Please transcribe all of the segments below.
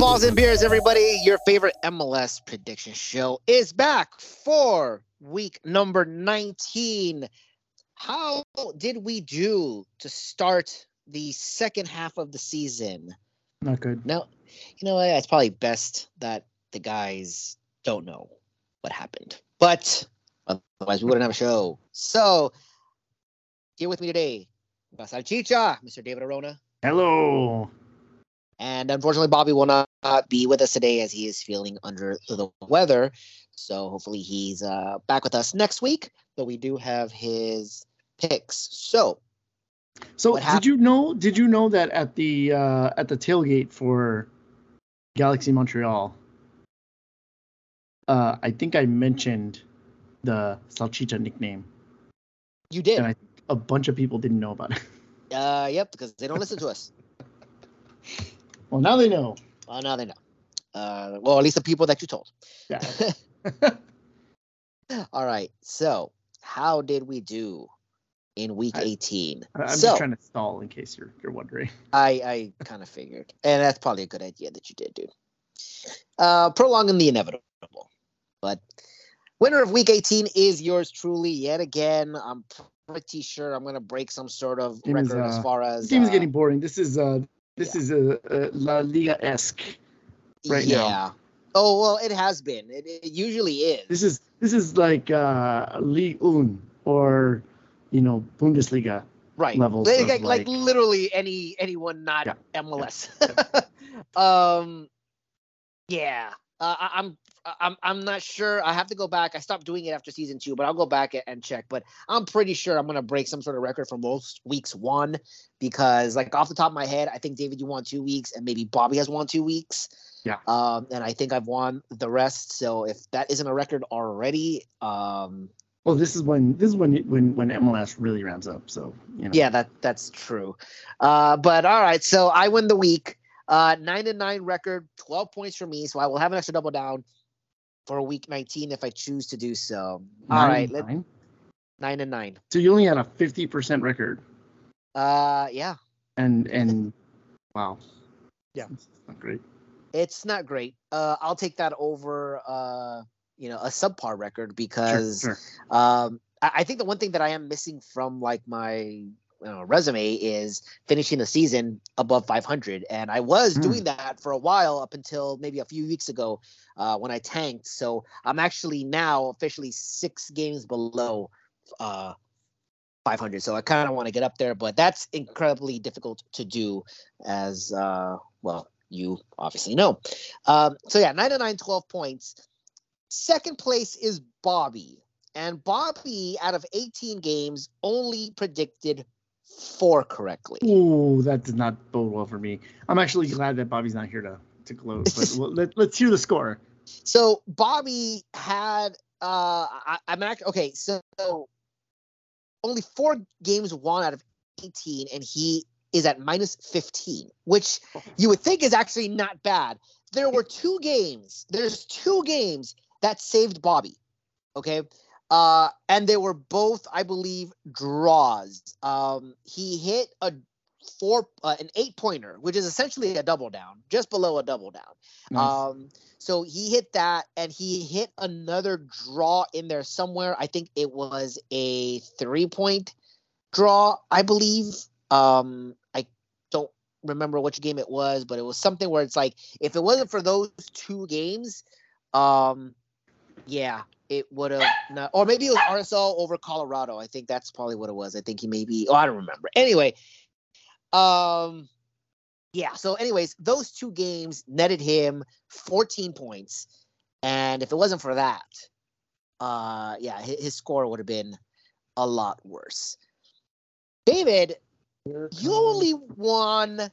Balls and Beers, everybody. Your favorite MLS prediction show is back for week number 19. How did we do to start the second half of the season? Not good. Now, you know, it's probably best that the guys don't know what happened, but otherwise we wouldn't have a show. So, here with me today, Salchicha, Mr. David Arona. Hello. And unfortunately, Bobby will not be with us today as he is feeling under the weather. So hopefully he's uh, back with us next week. But we do have his picks. So, so did you know? Did you know that at the uh, at the tailgate for Galaxy Montreal, uh, I think I mentioned the Salchicha nickname, you did. and I a bunch of people didn't know about it. Uh, yep, because they don't listen to us. well, now they know. Well, now they know. Uh, well, at least the people that you told. Yeah. All right. So, how did we do in week I- 18? I- I'm so, just trying to stall in case you're you're wondering. I, I kind of figured. And that's probably a good idea that you did, dude. Uh, prolonging the inevitable. But winner of week 18 is yours truly. Yet again, I'm pretty sure I'm going to break some sort of Game is, record as uh, far This as. game is uh, getting boring. This is uh this is a, a La Liga esque. right yeah. now. Oh, well, it has been. It, it usually is. This is this is like uh Ligue 1 or you know Bundesliga. right. levels Like, like, like literally any anyone not Yeah. MLS. um, yeah. Uh, I'm I'm I'm not sure. I have to go back. I stopped doing it after season two, but I'll go back and check. But I'm pretty sure I'm gonna break some sort of record for most weeks one because, like off the top of my head, I think David you won two weeks, and maybe Bobby has won two weeks. Yeah. Um, and I think I've won the rest. So if that isn't a record already, um, Well, this is when this is when when when MLS really ramps up. So you know. Yeah, that that's true. Uh, but all right, so I win the week. Uh, nine and nine record, twelve points for me. So I will have an extra double down for week nineteen if I choose to do so. All right, Nine, let, nine. nine and nine. So you only had a fifty percent record, Uh, yeah, and and wow. Yeah. That's not great. it's not great. Uh, I'll take that over. Uh, you know, a subpar record Sure, because sure. Um, I, I think the one thing that I am missing from like my uh, resume is finishing the season above 500, and I was Hmm. doing that for a while up until maybe a few weeks ago uh, when I tanked. So I'm actually now officially six games below uh, 500. So I kind of want to get up there, but that's incredibly difficult to do, as uh, well you obviously know. Um, so yeah, 9 to 9, 12 points. Second place is Bobby. And Bobby, out of 18 games, only predicted four correctly. Ooh, that did not bode well for me. I'm actually glad that Bobby's not here to to gloat. But let, let's hear the score. So Bobby had, uh, I, I'm actually, okay, so only four games won out of 18, and he is at minus 15, which you would think is actually not bad. There were two games, there's two games that saved Bobby. Okay. Uh, and they were both, I believe, draws. Um, he hit a four, uh, an eight pointer, which is essentially a double down, just below a double down. Nice. Um, so he hit that, and he hit another draw in there somewhere. I think it was a three point draw, I believe. Um, I don't remember which game it was, but it was something where it's like if it wasn't for those two games, um, yeah, it would have not, or maybe it was RSL over Colorado. I think that's probably what it was. I think he maybe, oh, I don't remember. Anyway, um, yeah. So, anyways, those two games netted him 14 points, and if it wasn't for that, uh, yeah, his, his score would have been a lot worse. David, you only won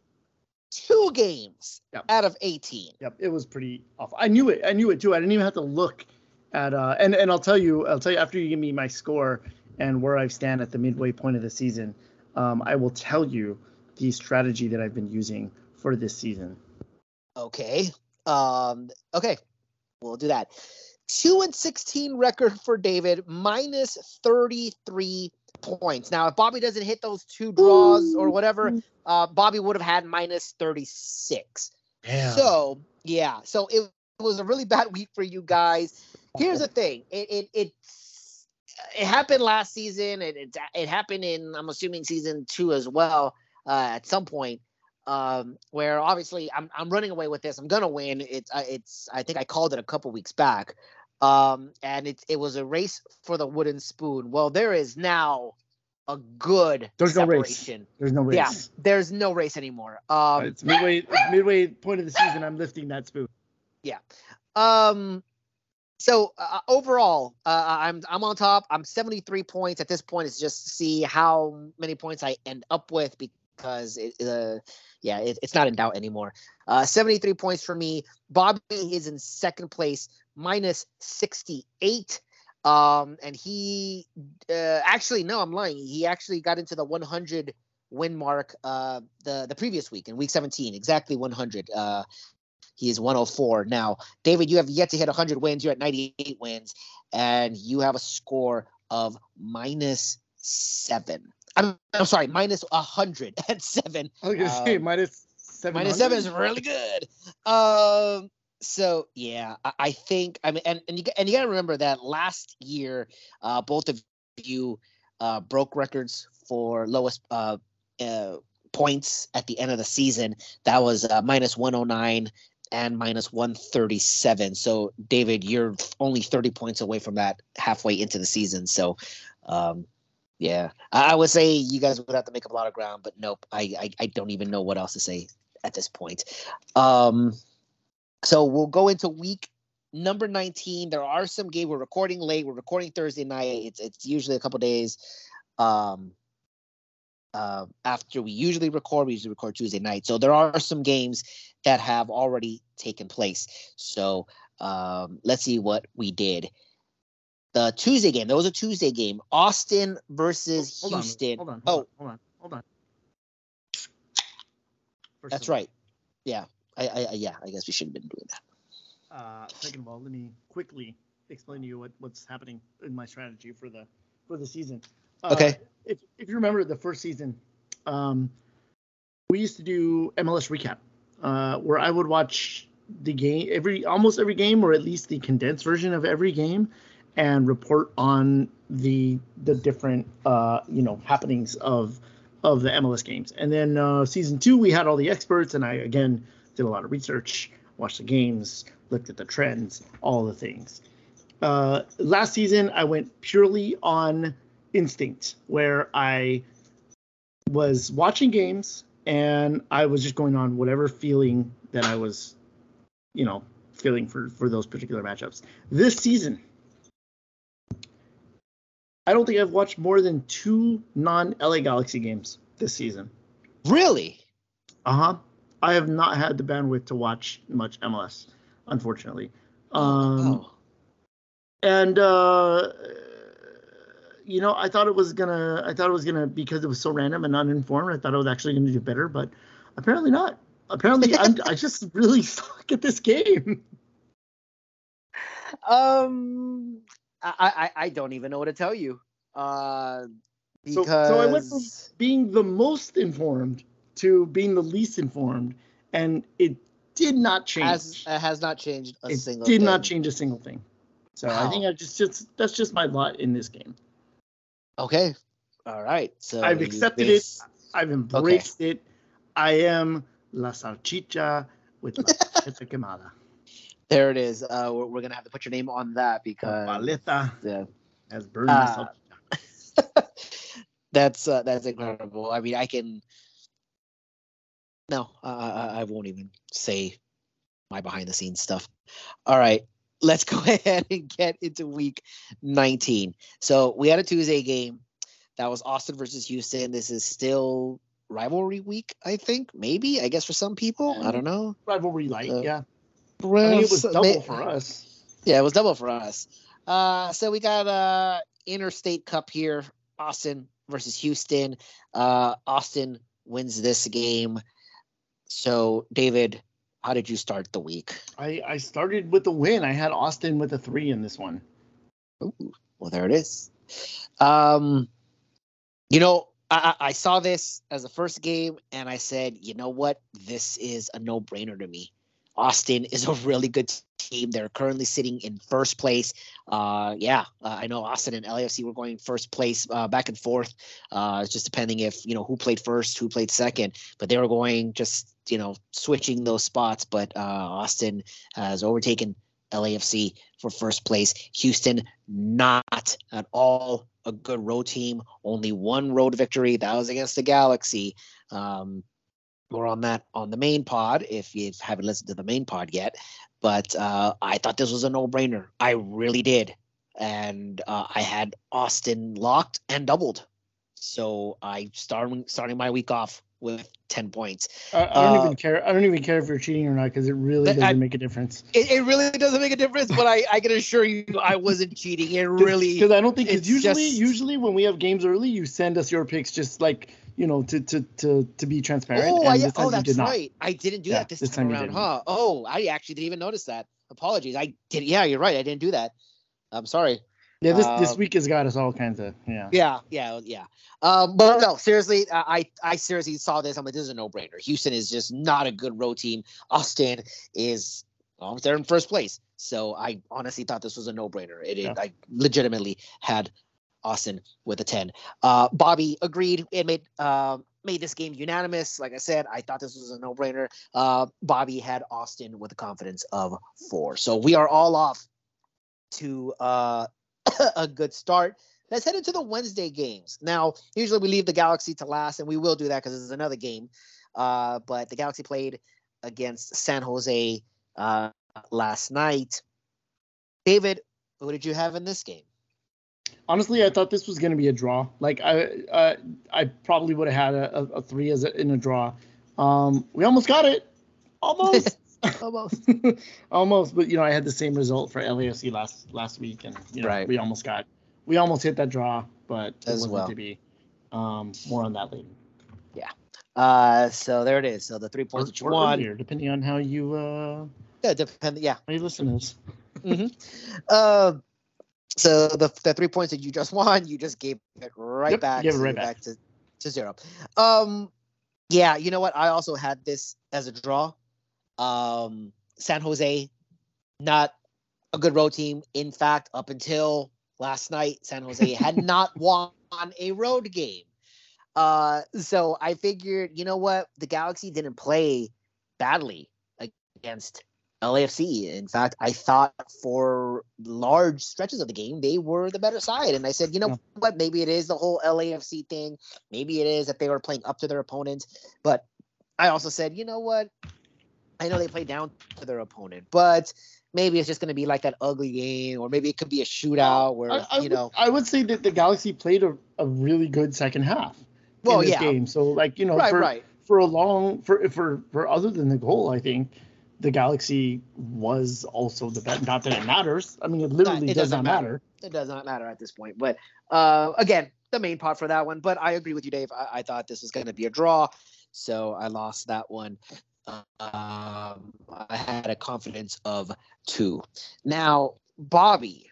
two games Yep. out of 18. Yep, it was pretty awful. I knew it. I knew it too. I didn't even have to look at uh and and I'll tell you, I'll tell you after you give me my score and where I stand at the midway point of the season, um, I will tell you the strategy that I've been using for this season. Okay. Um, okay. We'll do that. Two and sixteen record for David, minus thirty-three points. Now, if Bobby doesn't hit those two draws or whatever, uh, Bobby would have had minus thirty-six. Yeah. So Yeah. So it was a really bad week for you guys. Here's the thing. It it it, it happened last season. It, it it happened in I'm assuming season two as well. Uh, at some point, um, where obviously I'm I'm running away with this. I'm gonna win. It's uh, it's I think I called it a couple weeks back. Um, and it it was a race for the wooden spoon. Well, there is now a good There's separation. no race. There's no race. Yeah, there's no race anymore. Um, it's midway midway point of the season. I'm lifting that spoon. Yeah. Um. So uh, overall, uh, I'm I'm on top. I'm 73 points at this point. It's just to see how many points I end up with because it, uh, yeah, it, it's not in doubt anymore. Uh, 73 points for me. Bobby is in second place, minus 68. Um, and he uh, actually no, I'm lying. He actually got into the 100 win mark uh the the previous week in week 17, exactly 100. He is 104 now. David, you have yet to hit 100 wins. You're at 98 wins, and you have a score of minus seven. I'm, I'm sorry, minus 107. I was gonna say Um, minus seven. Minus seven is really good. Um, so yeah, I, I think I mean, and and you got- and you got to remember that last year, uh, both of you uh, broke records for lowest uh, uh, points at the end of the season. That was uh, minus 109 and minus 137. So David, you're only 30 points away from that halfway into the season. So. Um, yeah, I would say you guys would have to make up a lot of ground, but nope, I, I I don't even know what else to say at this point. Um, so we'll go into week number 19. There are some games. We're recording late. We're recording Thursday night. It's it's usually a couple days um, uh, after we usually record. We usually record Tuesday night. So there are some games that have already taken place. So um, let's see what we did. The Tuesday game. There was a Tuesday game. Austin versus Hold on, Houston. Hold on. oh, Hold on. Hold on. Hold on. First that's right. Yeah. I, I, I yeah. I guess we should have been doing that. Uh, second of all, let me quickly explain to you what, what's happening in my strategy for the for the season. Uh, Okay. If if you remember the first season, um, we used to do MLS recap, uh, where I would watch the game every almost every game, or at least the condensed version of every game, and report on the the different uh, you know happenings of of the MLS games. And then uh, season two, we had all the experts, and I again did a lot of research, watched the games, looked at the trends, all the things. Uh, last season, I went purely on instinct, where I was watching games and I was just going on whatever feeling that I was, you know, feeling for for those particular matchups. This season, I don't think I've watched more than two non LA Galaxy games this season. Really? Uh huh. I have not had the bandwidth to watch much MLS, unfortunately. Um, oh. and uh, you know, I thought it was gonna. I thought it was gonna because it was so random and uninformed. I thought it was actually gonna do better, but apparently not. Apparently, I'm, I just really suck at this game. Um, I, I I don't even know what to tell you. Uh, So- because so I went from- Being the most informed to being the least informed, and it did not change. has it has not changed a single it single. did not change a single thing. So Wow. I think I just, just that's just my lot in this game. Okay. All right. So I've you accepted base- I've embraced it. I am la salchicha with la paleta quemada. There it is. Uh, we're, we're gonna have to put your name on that because Paleta uh, has burned Uh, salchicha. that's uh, that's incredible. I mean, I can. No, I, I I won't even say my behind the scenes stuff. All right, let's go ahead and get into week 19. So we had a Tuesday game that was Austin versus Houston. This is still rivalry week, I think. Maybe I guess for some people, I don't know. Rivalry light, uh, yeah. I mean, it was double may- for us. yeah, it was double for us. Uh, so we got uh interstate cup here, Austin versus Houston. Uh, Austin wins this game. So David, how did you start the week? I, I started with the win. I had Austin with a three in this one. Ooh, well, there it is. Um, you know, I, I I saw this as the first game, and I said, you know what, this is a no-brainer to me. Austin is a really good team. They're currently sitting in first place. Uh, yeah, uh, I know Austin and LAFC were going first place uh, back and forth. Uh, it's just depending if you know who played first, who played second, but they were going just you know switching those spots. But uh, Austin has overtaken LAFC for first place. Houston not at all a good road team. Only one road victory. That was against the Galaxy. Um, more on that on the main pod if you haven't listened to the main pod yet. But uh, I thought this was a no brainer. I really did. And uh, I had Austin locked and doubled. So I starting starting my week off with 10 points. I, I don't uh, even care. I don't even care if you're cheating or not because it really doesn't I, make a difference. It, it, really doesn't make a difference, but I, I can assure you I wasn't cheating. It really because I don't think it's usually just, usually when we have games early, you send us your picks just like you know, to to to to be transparent. Oh, I, oh, that's right. I didn't do yeah, that this, this time, time around, huh? Oh, I actually didn't even notice that. Apologies. I did. Yeah, you're right. I didn't do that. I'm sorry. Yeah, this uh, this week has got us all kinds of yeah. Yeah, yeah, yeah. Um, but no, seriously, I I seriously saw this. I'm like, this is a no brainer. Houston is just not a good road team. Austin is well, they're in first place. So I honestly thought this was a no brainer. It, yeah. I legitimately had Austin with a 10. Uh, Bobby agreed and made uh, made this game unanimous. Like I said, I thought this was a no brainer. Uh, Bobby had Austin with a confidence of four. So we are all off to uh, a good start. Let's head into the Wednesday games. Now, usually we leave the Galaxy to last, and we will do that because is another game. Uh, but the Galaxy played against San Jose uh, last night. David, who did you have in this game? honestly, I thought this was going to be a draw. Like I, uh, I probably would have had a, a, three as a, in a draw. Um, we almost got it, almost, almost, almost. But you know, I had the same result for LAFC last last week, and you know, right. we almost got, we almost hit that draw, but it as well to be. Um, more on that later. Yeah. Uh, so there it is. So the three points or, that you won, earlier, depending on how you. Uh, yeah, depend. Yeah. How you listeners. mm-hmm. Uh, so the, the three points that you just won, you just gave it right yep, back, give it right back. back to, to zero. Um, yeah, you know what? I also had this as a draw. Um, San Jose, not a good road team. In fact, up until last night, San Jose had not won a road game. Uh, so I figured, you know what? The Galaxy didn't play badly against LAFC. In fact, I thought for large stretches of the game they were the better side, and I said, you know yeah. what? Maybe it is the whole LAFC thing. Maybe it is that they were playing up to their opponents. But I also said, you know what? I know they play down to their opponent, but maybe it's just going to be like that ugly game, or maybe it could be a shootout where I, I you know. Would, I would say that the Galaxy played a, a really good second half. Well, in this yeah. game. So like you know, right, for, right. for a long for for for other than the goal, I think the Galaxy was also the best. Not that it matters. I mean, it literally it does not matter. matter. It does not matter at this point. But uh, again, the main part for that one. But I agree with you, Dave. I, I thought this was going to be a draw, so I lost that one. Um, I had a confidence of two. Now, Bobby,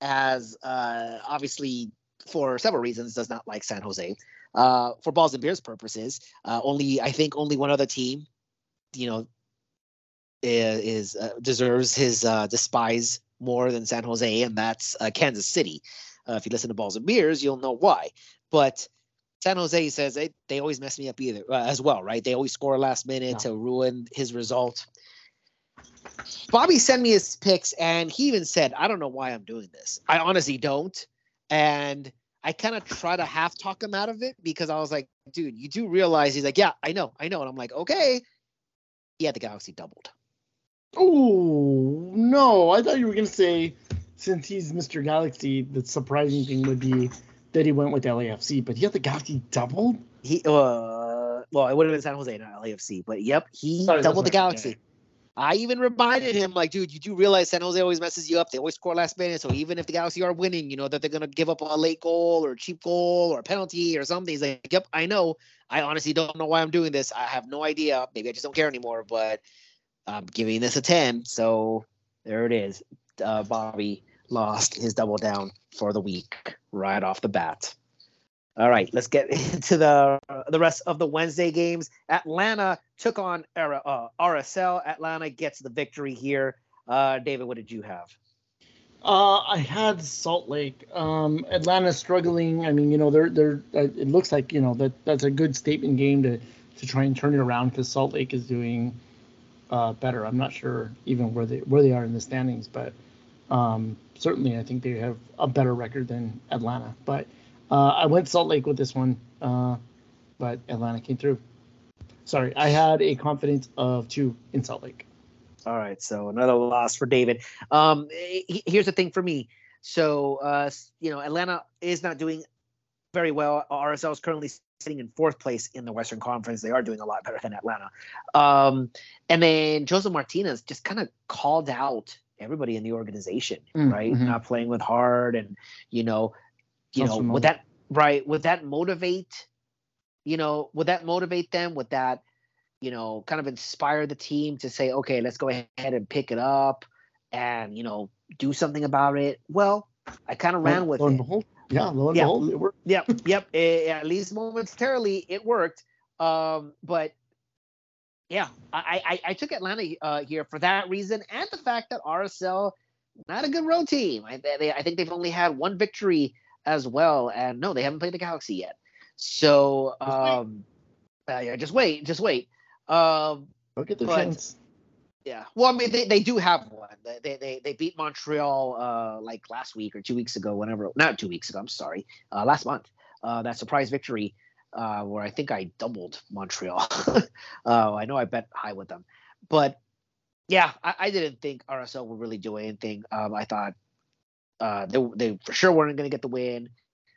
as uh, obviously for several reasons, does not like San Jose. Uh, for balls and beers purposes, uh, only I think only one other team, you know, is uh, deserves his uh, despise more than San Jose, and that's uh, Kansas City. If you listen to Balls and Beers, you'll know why. But San Jose says they, they always mess me up either uh, as well, right? They always score last minute no. to ruin his result. Bobby sent me his picks, and he even said, "I don't know why I'm doing this. I honestly don't." And I kind of try to half talk him out of it because I was like, "Dude, you do realize?" He's like, "Yeah, I know, I know," and I'm like, "Okay." He had the Galaxy doubled. Oh no! I thought you were gonna say since he's Mr. Galaxy, the surprising thing would be that he went with LAFC, but he had the Galaxy doubled. He uh, well, it would have been San Jose, not LAFC, but yep, he Sorry, doubled the Galaxy. Okay. I even reminded him, like, dude, you do realize San Jose always messes you up. They always score last minute. So even if the Galaxy are winning, you know that they're gonna give up a late goal or a cheap goal or a penalty or something. He's like, yep, I know. I honestly don't know why I'm doing this. I have no idea. Maybe I just don't care anymore. But I'm giving this a 10. So there it is. Uh, Bobby lost his double down for the week right off the bat. All right, let's get into the the rest of the Wednesday games. Atlanta took on uh, RSL. Atlanta gets the victory here. Uh, David, what did you have? Uh, I had Salt Lake. Um, Atlanta struggling. I mean, you know, they're they're. Uh, it looks like you know that that's a good statement game to to try and turn it around because Salt Lake is doing uh, better. I'm not sure even where they where they are in the standings, but um, certainly I think they have a better record than Atlanta. But uh, I went Salt Lake with this one, uh, but Atlanta came through. Sorry, I had a confidence of two in Salt Lake. All right, so another loss for David. Um, here's the thing for me. So, uh, you know, Atlanta is not doing very well. RSL is currently sitting in fourth place in the Western Conference. They are doing a lot better than Atlanta. Um, and then Josef Martinez just kind of called out everybody in the organization, mm, right? Mm-hmm. Not playing with hard and you know, you know, would that right? Would that motivate? You know, would that motivate them? Would that, you know, kind of inspire the team to say, okay, let's go ahead and pick it up, and you know, do something about it? Well, I kind of ran with lo it. Behold, yeah, lo and yeah. behold, it worked. Yep, yep. It, at least momentarily, it worked. Um, but yeah, I, I, I took Atlanta uh, here for that reason and the fact that RSL not a good road team. I, they, I think they've only had one victory as well, and no, they haven't played the Galaxy yet. So um, uh, yeah, just wait, just wait. Um, Look at the chance. Yeah, well, I mean, they, they do have one. They, they they beat Montreal uh, like last week or two weeks ago, whenever not two weeks ago. I'm sorry, uh, last month. Uh, that surprise victory uh, where I think I doubled Montreal. uh, I know I bet high with them, but yeah, I, I didn't think RSL would really do anything. Um, I thought uh, they they for sure weren't going to get the win.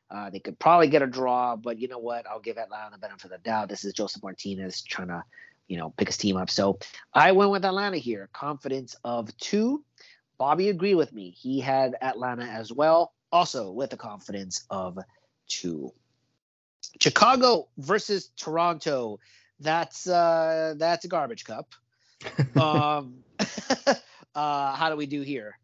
Uh, they could probably get a draw, but you know what? I'll give Atlanta the benefit of the doubt. This is Josef Martinez trying to, you know, pick his team up. So I went with Atlanta here. Confidence of two. Bobby agreed with me. He had Atlanta as well, also with a confidence of two. Chicago versus Toronto. That's uh that's a garbage cup. um uh how do we do here?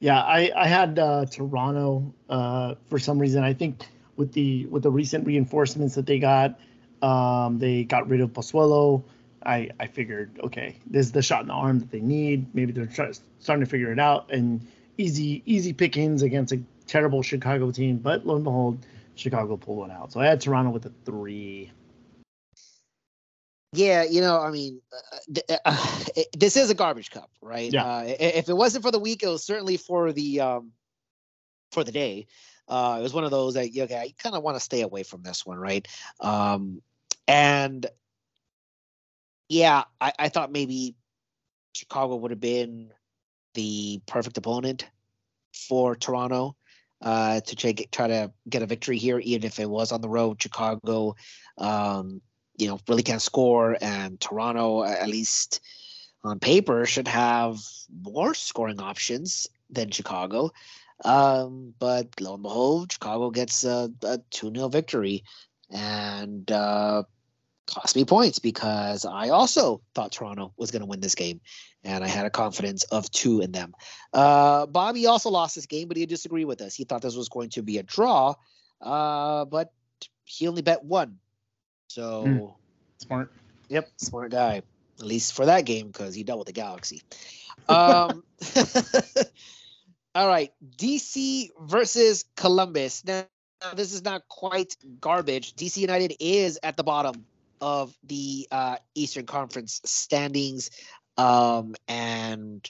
Yeah, I I had uh Toronto uh for some reason. I think with the with the recent reinforcements that they got, um they got rid of Pozuelo. I I figured okay, this is the shot in the arm that they need. Maybe they're try, starting to figure it out and easy easy pickings against a terrible Chicago team, but lo and behold, Chicago pulled one out. So I had Toronto with a three. Yeah, you know, I mean, uh, uh, uh this is a garbage cup, right? Yeah. Uh, if it wasn't for the week, it was certainly for the um, for the day. Uh, it was one of those that okay, I kind of want to stay away from this one, right? Um, and yeah, I, I thought maybe Chicago would have been the perfect opponent for Toronto uh, to try, try to get a victory here, even if it was on the road. Chicago, um, you know, really can't score, and Toronto, at least on paper, should have more scoring options than Chicago. Um, but lo and behold, Chicago gets a, a 2 0 victory and uh, cost me points because I also thought Toronto was going to win this game and I had a confidence of two in them. Uh, Bobby also lost this game, but he disagreed with us. He thought this was going to be a draw, uh, but he only bet one. So mm. smart. Yep, smart guy. At least for that game because he dealt with the Galaxy. Um, all right, DC versus Columbus. Now, this is not quite garbage. DC United is at the bottom of the uh, Eastern Conference standings. Um, and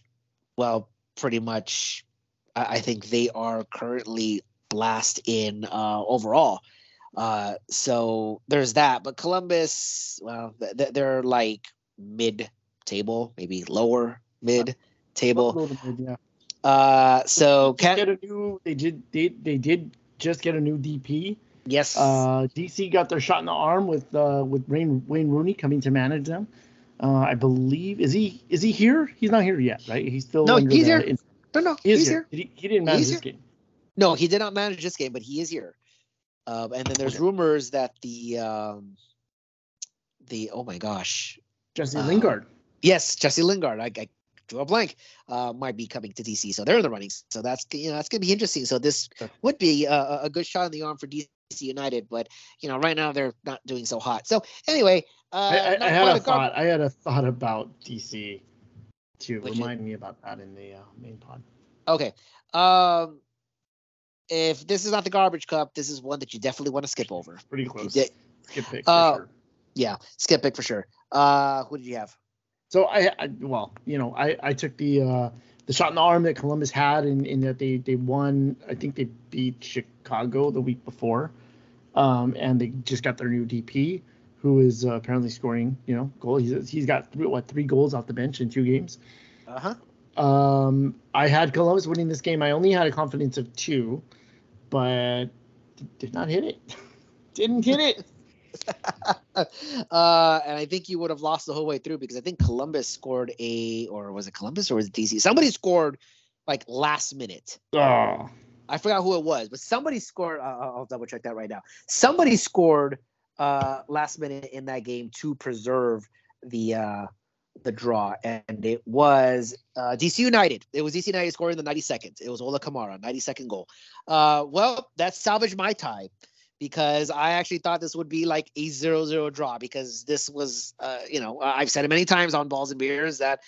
well, pretty much, I, I think they are currently last in uh, overall. Uh, so there's that. But Columbus, well, th- they're like mid table, maybe lower mid table. Yeah. Uh, so can get a new. They did. They they did just get a new DP. Yes. Uh, DC got their shot in the arm with uh, with Wayne, Wayne Rooney coming to manage them. Uh, I believe is he is he here? He's not here yet, right? He's still no. He's here. In, no, no. He he's here. here. He, he, didn't manage he's this here. game. No, he did not manage this game, but he is here. Um, and then there's okay. rumors that the um, the oh my gosh, Jesse uh, Lingard. Yes, Jesse Lingard. I, I drew a blank. Uh, might be coming to DC, so they're in the running. So that's you know that's gonna be interesting. So this would be a, a good shot in the arm for DC United, but you know, right now they're not doing so hot. So anyway, uh, I, I, I had a gar- thought. I had a thought about DC to is- Remind me about that in the uh, main pod. Okay. Um, if this is not the garbage cup, this is one that you definitely want to skip over. Pretty close. did- Skip pick for Uh, sure. Yeah, skip it for sure. Uh, who did you have? So I, I well, you know, I I took the uh the shot in the arm that Columbus had in, in that they they won. I think they beat Chicago the week before, um, and they just got their new DP, who is uh, apparently scoring, you know, goal. He's he's got three, what three goals off the bench in two games. Uh huh. Um, I had Columbus winning this game. I only had a confidence of two, but did not hit it. Didn't hit it. uh, and I think you would have lost the whole way through because I think Columbus scored a, or was it Columbus or was it DC? Somebody scored like last minute. Oh, I forgot who it was, but somebody scored. Uh, I'll double check that right now. Somebody scored uh, last minute in that game to preserve the uh, the draw, and it was uh, DC United. It was DC United scoring the 92nd. It was Ola Kamara, 92nd goal. Uh, well, that salvaged my tie because I actually thought this would be like a 0-0 draw because this was, uh, you know, I've said it many times on Balls and Beers that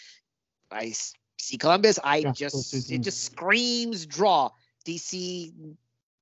I see Columbus. I Yeah, just it just screams draw. DC,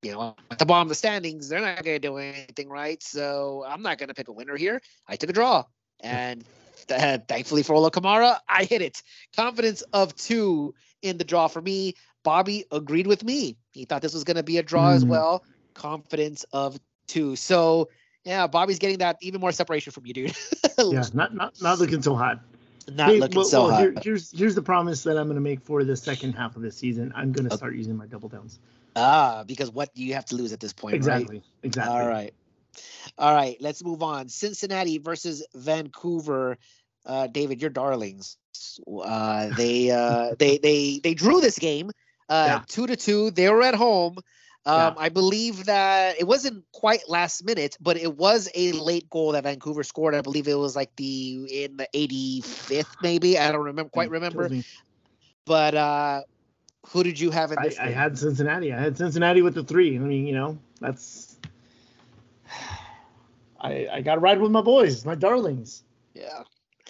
you know, at the bottom of the standings, they're not going to do anything right. So I'm not going to pick a winner here. I took a draw, and uh, thankfully for Ola Kamara, I hit it. Confidence of two in the draw for me. Bobby agreed with me. He thought this was going to be a draw as Hmm. well. Confidence of two. So yeah, Bobby's getting that even more separation from you, dude. yeah, not not not looking so hot. Not Hey, looking well, so well, hot. here- here's here's the promise that I'm going to make for the second half of the season. I'm going to Okay. start using my double downs. Ah, because what do you have to lose at this point, right? Exactly. Exactly. All right. All right, let's move on. Cincinnati versus Vancouver. Uh, David, your darlings. Uh, they uh, they they they drew this game uh, Yeah. two to two. They were at home. Um, Yeah. I believe that it wasn't quite last minute, but it was a late goal that Vancouver scored. I believe it was like the in the 85th, maybe. I don't remember quite Mm, remember. But uh, who did you have in I, this? I game? had Cincinnati. I had Cincinnati with the three. I mean, you know, that's. I I got to ride with my boys, my darlings. yeah.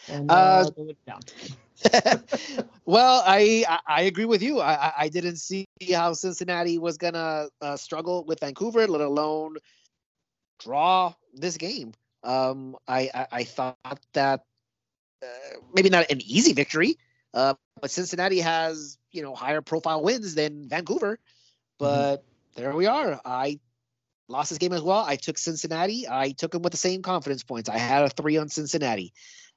And Uh, uh, they let me down. well, I, I agree with you. I I- didn't see how Cincinnati was gonna uh, struggle with Vancouver, let alone draw this game. Um, I I, I thought that uh, maybe not an easy victory, uh, but Cincinnati has you know higher profile wins than Vancouver. But there we are. I lost this game as well. I took Cincinnati. I took them with the same confidence points. I had a three on Cincinnati.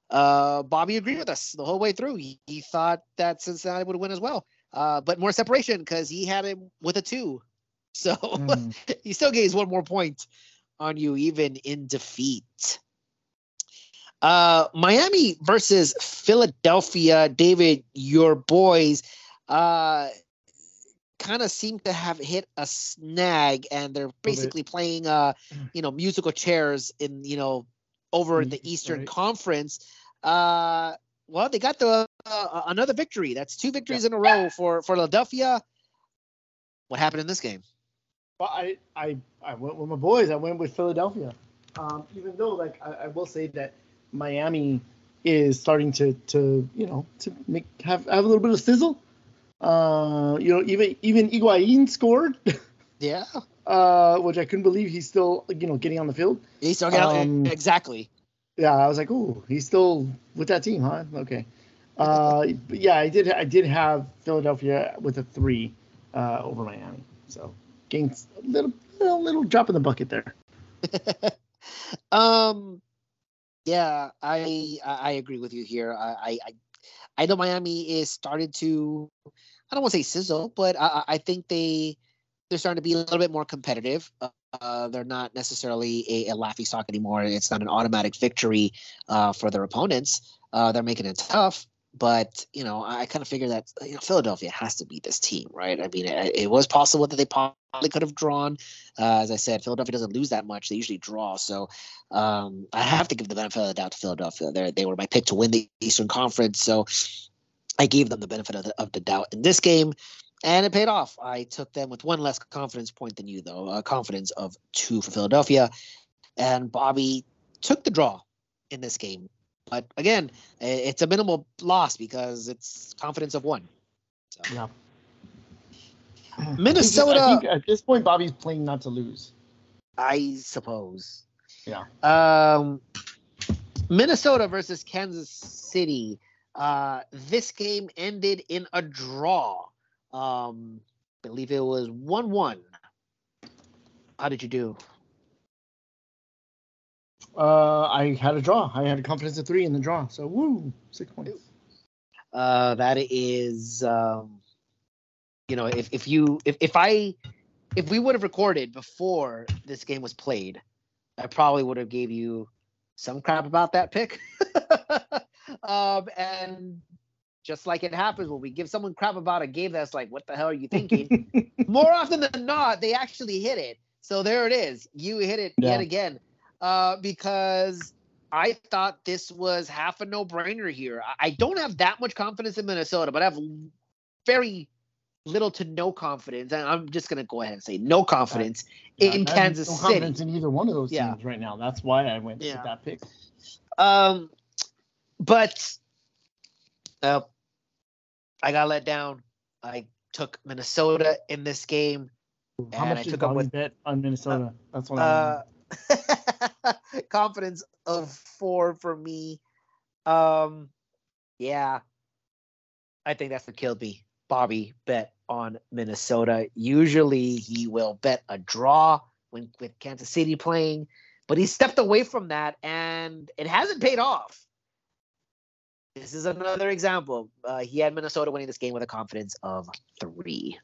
Uh, Bobby agreed with us the whole way through. He, he thought that Cincinnati would win as well, uh, but more separation because he had him with a two. So Mm. he still gains one more point on you, even in defeat. Uh, Miami versus Philadelphia. David, your boys, uh, kind of seem to have hit a snag, and they're basically playing, uh, you know, musical chairs in, you know, over in the Eastern right. Conference. Uh, well, they got the uh, another victory. That's two victories in a row for for Philadelphia. What happened in this game? Well, I, I, I went with my boys. I went with Philadelphia. Um, even though, like, I, I will say that Miami is starting to, to, you know, to make have, have a little bit of sizzle. Uh, you know, even even Higuain scored, Yeah, uh, which I couldn't believe he's still, you know, getting on the field. he's still getting Um, exactly. Yeah, I was like, oh, he's still with that team, huh? Okay. Uh, but yeah, I did. I did have Philadelphia with a three uh, over Miami. So gained a little, little, little drop in the bucket there. um, yeah, I, I agree with you here. I I I- know Miami is started to, I don't want to say sizzle, but I- I think they they're starting to be a little bit more competitive. Uh, Uh, they're not necessarily a, a laughing stock anymore. It's not an automatic victory uh, for their opponents. Uh, they're making it tough, but you know, I kind of figure that you know, Philadelphia has to beat this team, right? I mean, it, it was possible that they probably could have drawn. Uh, as I said, Philadelphia doesn't lose that much; they usually draw. So um, I have to give the benefit of the doubt to Philadelphia. They they were my pick to win the Eastern Conference, so I gave them the benefit of the, of the doubt in this game. And it paid off. I took them with one less confidence point than you, though, a confidence of two for Philadelphia. And Bobby took the draw in this game. But again, it's a minimal loss because it's confidence of one. So. Yeah. Minnesota. I think, at this point, Bobby's playing not to lose. I suppose. Yeah. Um, Minnesota versus Kansas City. Uh, this game ended in a draw. Um, believe it was one-one. How did you do? Uh, I had a draw. I had a confidence of three in the draw. So woo, six points. Uh, that is, um, you know, if if you if if I if we would have recorded before this game was played, I probably would have gave you some crap about that pick. um, and just like it happens when we give someone crap about a game that's like, what the hell are you thinking? More often than not, they actually hit it. So there it is. You hit it yeah. yet again. Uh, because I thought this was half a no brainer here. I don't have that much confidence in Minnesota, but I have very little to no confidence. And I'm just going to go ahead and say no confidence in Kansas no City. confidence in either one of those yeah. teams right now. That's why I went yeah. with that pick. Um, but uh, I got let down. I took Minnesota in this game. How much I took up with bet on Minnesota? That's what uh, confidence of four for me. Um, yeah, I think that's what killed me. Bobby bet on Minnesota. Usually he will bet a draw when with Kansas City playing, but he stepped away from that and it hasn't paid off. This is another example. Uh, he had Minnesota winning this game with a confidence of three.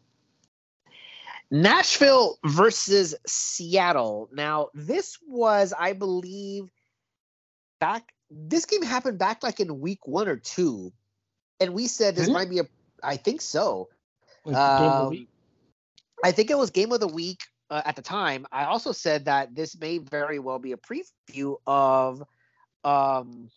Nashville versus Seattle. Now, this was, I believe, back. This game happened back like in week one or two, and we said this might be a. I think so. Um, I think it was game of the week uh, at the time. I also said that this may very well be a preview of um,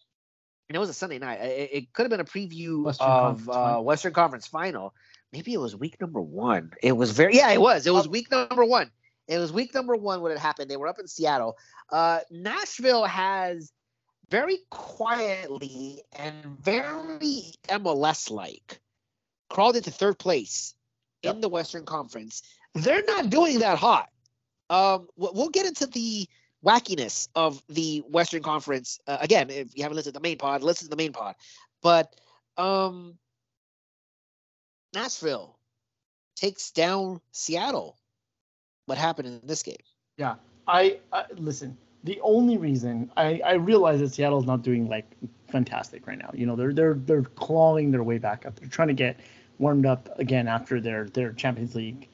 and it was a Sunday night. It, it could have been a preview Western of uh, Western Conference Final. Maybe it was week number one. It was very yeah, it was. It was week number one. It was week number one when it happened. They were up in Seattle. Uh, Nashville has very quietly and very MLS like crawled into third place yep. in the Western Conference. They're not doing that hot. Um, we'll get into the wackiness of the Western Conference. Uh, again, if you haven't listened to the main pod, listen to the main pod. But um, Nashville takes down Seattle. What happened in this game? Yeah, I, I listen. The only reason I, I realize that Seattle's not doing like fantastic right now. You know, they're they're they're clawing their way back up. They're trying to get warmed up again after their their Champions League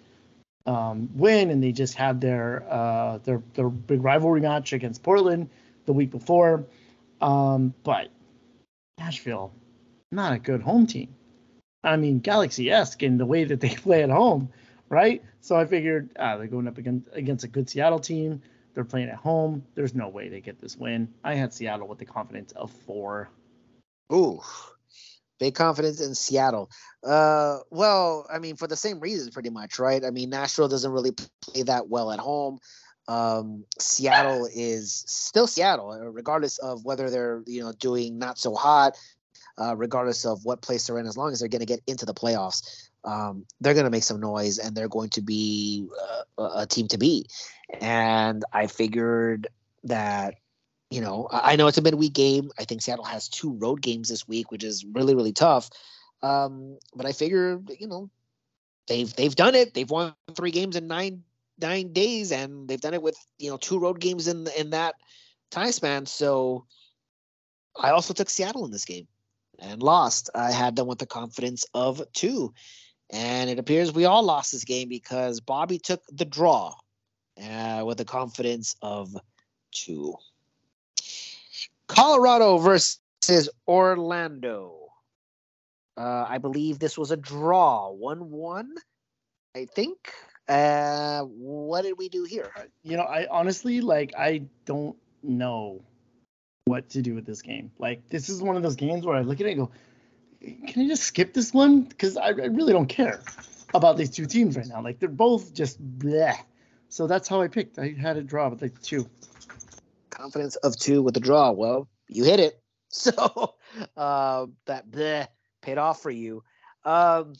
um, win, and they just had their uh, their their big rivalry match against Portland the week before. Um, but Nashville, not a good home team. I mean, Galaxy-esque in the way that they play at home, right? So I figured ah, they're going up against against a good Seattle team. They're playing at home. There's no way they get this win. I had Seattle with the confidence of four. Ooh, Big confidence in Seattle. Uh, well, I mean, for the same reasons, pretty much, right? I mean, Nashville doesn't really play that well at home. Um, Seattle is still Seattle, uh, regardless of whether they're you know doing not so hot, uh, regardless of what place they're in. As long as they're going to get into the playoffs, um, they're going to make some noise and they're going to be uh, a team to beat. And I figured that you know, I know it's a midweek game. I think Seattle has two road games this week, which is really, really tough. Um, but I figure, you know, they've they've done it. They've won three games in nine nine days, and they've done it with you know two road games in in that time span. So I also took Seattle in this game and lost. I had them with the confidence of two. And it appears we all lost this game because Bobby took the draw uh, with the confidence of two. Colorado versus Orlando. Uh, I believe this was a draw, one-one. I think. Uh, what did we do here? Uh, you know, I honestly like. I don't know what to do with this game. Like, this is one of those games where I look at it and go, "Can I just skip this one?" Because I, I really don't care. about these two teams right now. Like they're both just bleh. So that's how I picked. I had a draw with like two. Confidence of two with a draw. Well, you hit it. So uh, that bleh paid off for you. Um,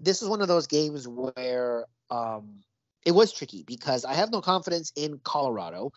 this is one of those games where um, it was tricky because I have no confidence in Colorado.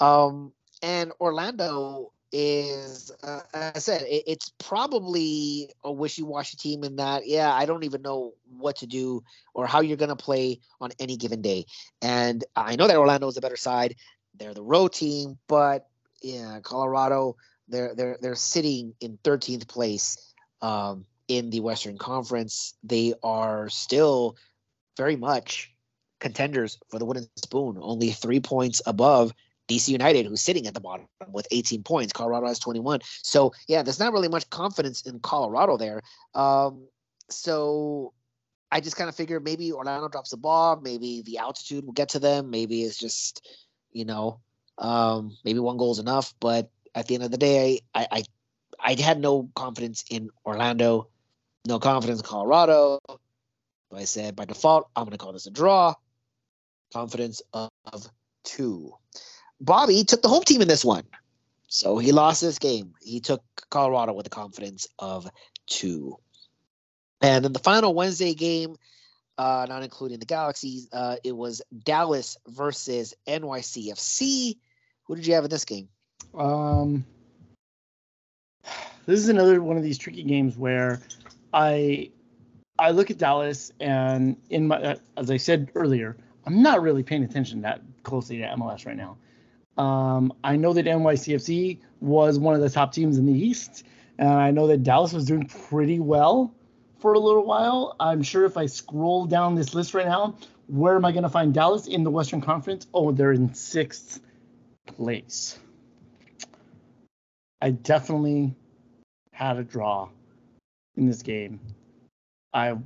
Um, and Orlando is, uh, I said, it, it's probably a wishy-washy team in that, yeah, I don't even know what to do or how you're going to play on any given day. And I know that Orlando is a better side; they're the road team, but yeah, Colorado, they're they're they're sitting in 13th place um, in the Western Conference. They are still very much contenders for the wooden spoon, only three points above DC United, who's sitting at the bottom with 18 points. Colorado has 21. So yeah, there's not really much confidence in Colorado there. Um, so I just kind of figured maybe Orlando drops the ball, maybe the altitude will get to them, maybe it's just, you know, um, maybe one goal is enough. But at the end of the day, I, I I had no confidence in Orlando, no confidence in Colorado. So I said by default, I'm going to call this a draw. Confidence of two. Bobby took the home team in this one. So he lost this game. He took Colorado with a confidence of two. And in the final Wednesday game, uh, not including the Galaxies, uh, it was Dallas versus NYCFC. Who did you have in this game? Um, this is another one of these tricky games where I I look at Dallas and in my uh, as I said earlier, I'm not really paying attention that closely to MLS right now. Um, I know that NYCFC was one of the top teams in the East, and I know that Dallas was doing pretty well for a little while. I'm sure if I scroll down this list right now, where am I going to find Dallas in the Western Conference? Oh, they're in sixth place. I definitely had a draw in this game. I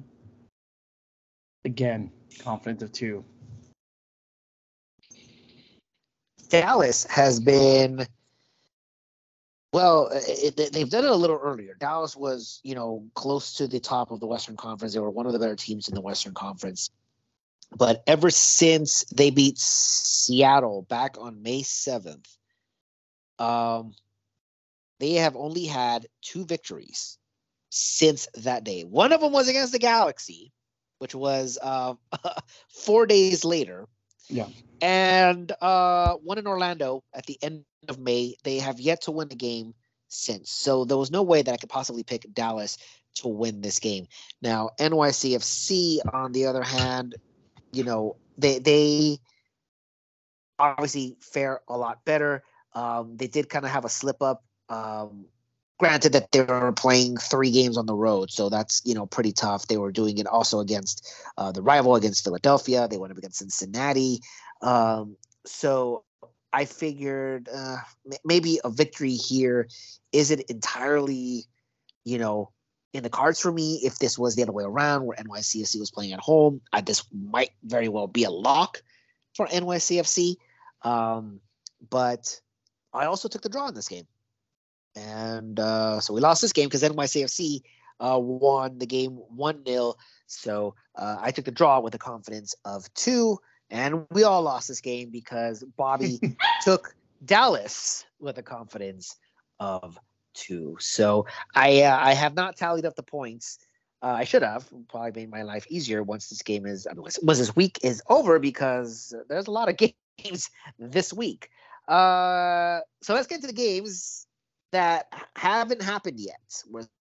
again confident of two. Dallas has been well, it, they've done it a little earlier. Dallas was, you know, close to the top of the Western Conference. They were one of the better teams in the Western Conference. But ever since they beat Seattle back on May 7th, um, they have only had two victories since that day. One of them was against the Galaxy, which was uh, four days later. Yeah. And uh, one in Orlando at the end of May. They have yet to win a game since. So there was no way that I could possibly pick Dallas to win this game. Now, NYCFC, on the other hand, you know, they they obviously fare a lot better. Um, they did kind of have a slip up. Um, granted that they were playing three games on the road, so that's you know pretty tough. They were doing it also against uh, the rival against Philadelphia. They went up against Cincinnati. Um, so I figured uh, maybe a victory here isn't entirely, you know, in the cards for me. If this was the other way around, where NYCFC was playing at home, I, this might very well be a lock for NYCFC. Um, but I also took the draw in this game, and uh, so we lost this game because NYCFC uh, won the game one 0 So uh, I took the draw with a confidence of two. And we all lost this game because Bobby took Dallas with a confidence of two. So I uh, I have not tallied up the points. Uh, I should have probably made my life easier once this game is I mean, once this week is over because there's a lot of games this week. Uh, so let's get to the games that haven't happened yet.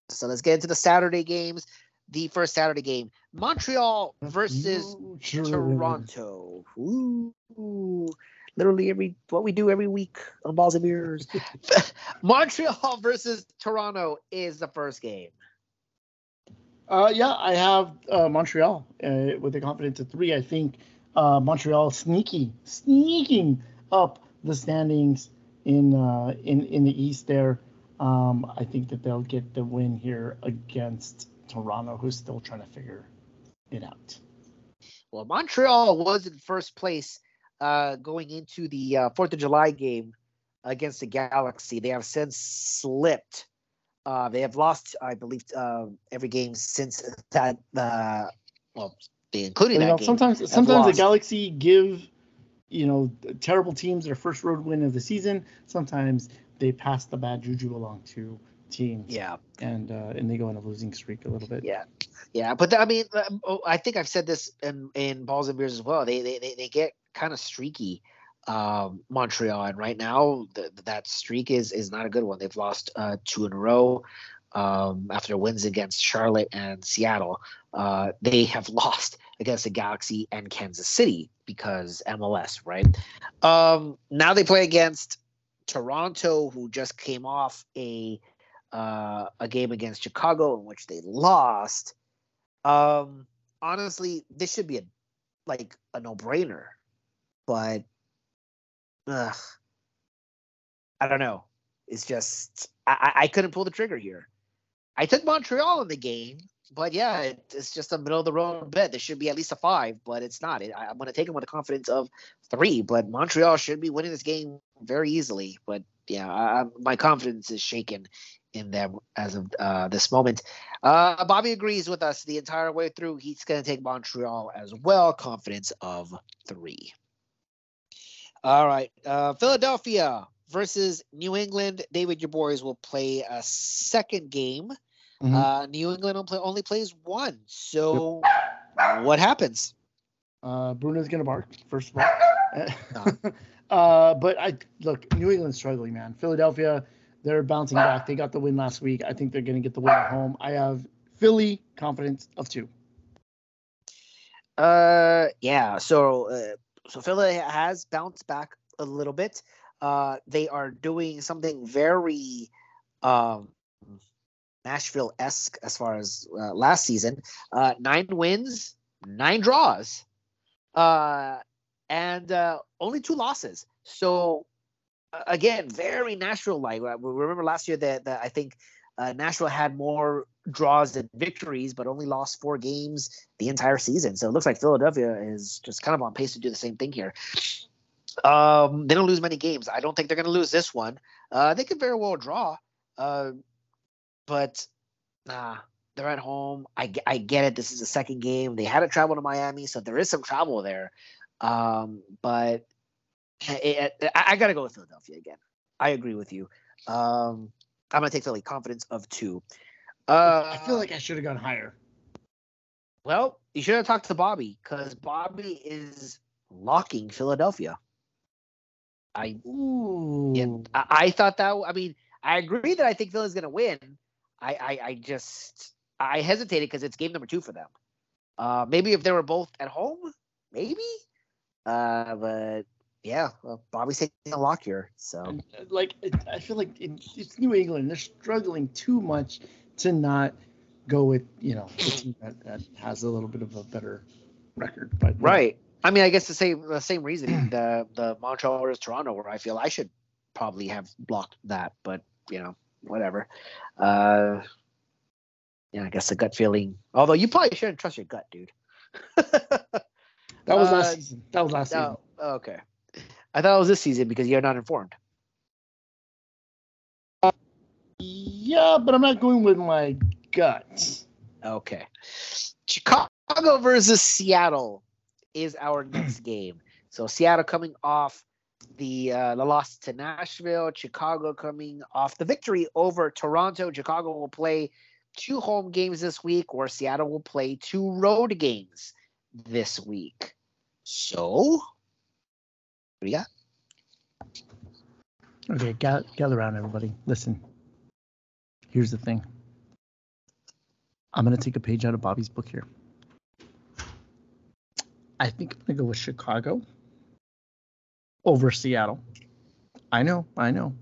So let's get into the Saturday games the first Saturday game. Montreal versus Toronto. Ooh, literally every what we do every week on Balls and Beers. Montreal versus Toronto is the first game. Uh, yeah, I have uh, Montreal uh, with a confidence of three. I think uh, Montreal sneaky, sneaking up the standings in uh, in in the East. There, um, I think that they'll get the win here against Toronto, who's still trying to figure it out. Well, Montreal was in first place uh, going into the uh, Fourth of July game against the Galaxy. They have since slipped. Uh, they have lost, I believe, uh, every game since that uh, well, including You that know, sometimes sometimes the. Galaxy give you know terrible teams their first road win of the season. Sometimes they pass the bad juju along to teams. Yeah, And uh, and they go on a losing streak a little bit. yeah, yeah. But the, I mean, uh, oh, I think I've said this in, in balls and beers as well. They they they, they get kind of streaky. Um, Montreal, and right now the, that streak is is not a good one. They've lost uh, two in a row. Um, after wins against Charlotte and Seattle, uh, they have lost against the Galaxy and Kansas City because MLS, right? Um, now they play against Toronto, who just came off a uh, a game against Chicago in which they lost. Um, honestly, this should be a like a no brainer, but ugh, I don't know. It's just I, I I couldn't pull the trigger here. I took Montreal in the game, but yeah, it, it's just a middle of the road bet. There should be at least a five, but it's not. It, I, I'm going to take them with a confidence of three, but Montreal should be winning this game very easily. But yeah, I- my confidence is shaken in them as of uh, this moment. Uh, Bobby agrees with us the entire way through. He's going to take Montreal as well. Confidence of three. All right, uh, Philadelphia versus New England. David, your boys will play a second game. Mhm. Uh, New England only, plays one. So what happens? Uh, Bruno's gonna bark first of all. uh, but I look, New England's struggling, man. Philadelphia, they're bouncing back. They got the win last week. I think they're gonna get the win at home. I have Philly confidence of two. Uh, yeah. So, uh, so Philly has bounced back a little bit. Uh, they are doing something very, um, Nashville esque as far as uh, last season. Uh, nine wins, nine draws, uh, and uh, only two losses. So, uh, again, very Nashville like. Remember last year that, that I think uh, Nashville had more draws than victories, but only lost four games the entire season. So it looks like Philadelphia is just kind of on pace to do the same thing here. Um, they don't lose many games. I don't think they're going to lose this one. They could very well draw, uh, but nah, they're at home. I, I get it. This is the second game. They had to travel to Miami, so there is some travel there. Um, but it, it- I, I got to go with Philadelphia again. I agree with you. Um, I'm going to take Philly. Confidence of two. Uh, I feel like I should have gone higher. well, you should have talked to Bobby because Bobby is locking Philadelphia. I Ooh. yeah, I, I thought that. I mean, I agree that I think Philly's going to win. I, I I just I hesitated because it's game number two for them. Uh, maybe if they were both at home, maybe. Uh, but yeah, well, Bobby's taking a lock here. So uh, like I feel like it, it's New England. They're struggling too much to not go with you know the team that, that has a little bit of a better record. But yeah. right. I mean, I guess the same the same reasoning the the Montreal versus Toronto, where I feel I should probably have blocked that, but you know, whatever. Uh, yeah, I guess the gut feeling. Although you probably shouldn't trust your gut, dude. that was Uh, last season. That was last season. Oh, okay. I thought it was this season because you're not informed. Yeah, but I'm not going with my gut. Okay. Chicago versus Seattle is our next game. So Seattle coming off the uh, the loss to Nashville, Chicago coming off the victory over Toronto. Chicago will play two home games this week, where Seattle will play two road games this week. So, you got? Okay, gather, gather around, everybody. Listen. Here's the thing. I'm gonna take a page out of Bobby's book here. I think I'm gonna go with Chicago over Seattle. I know, I know.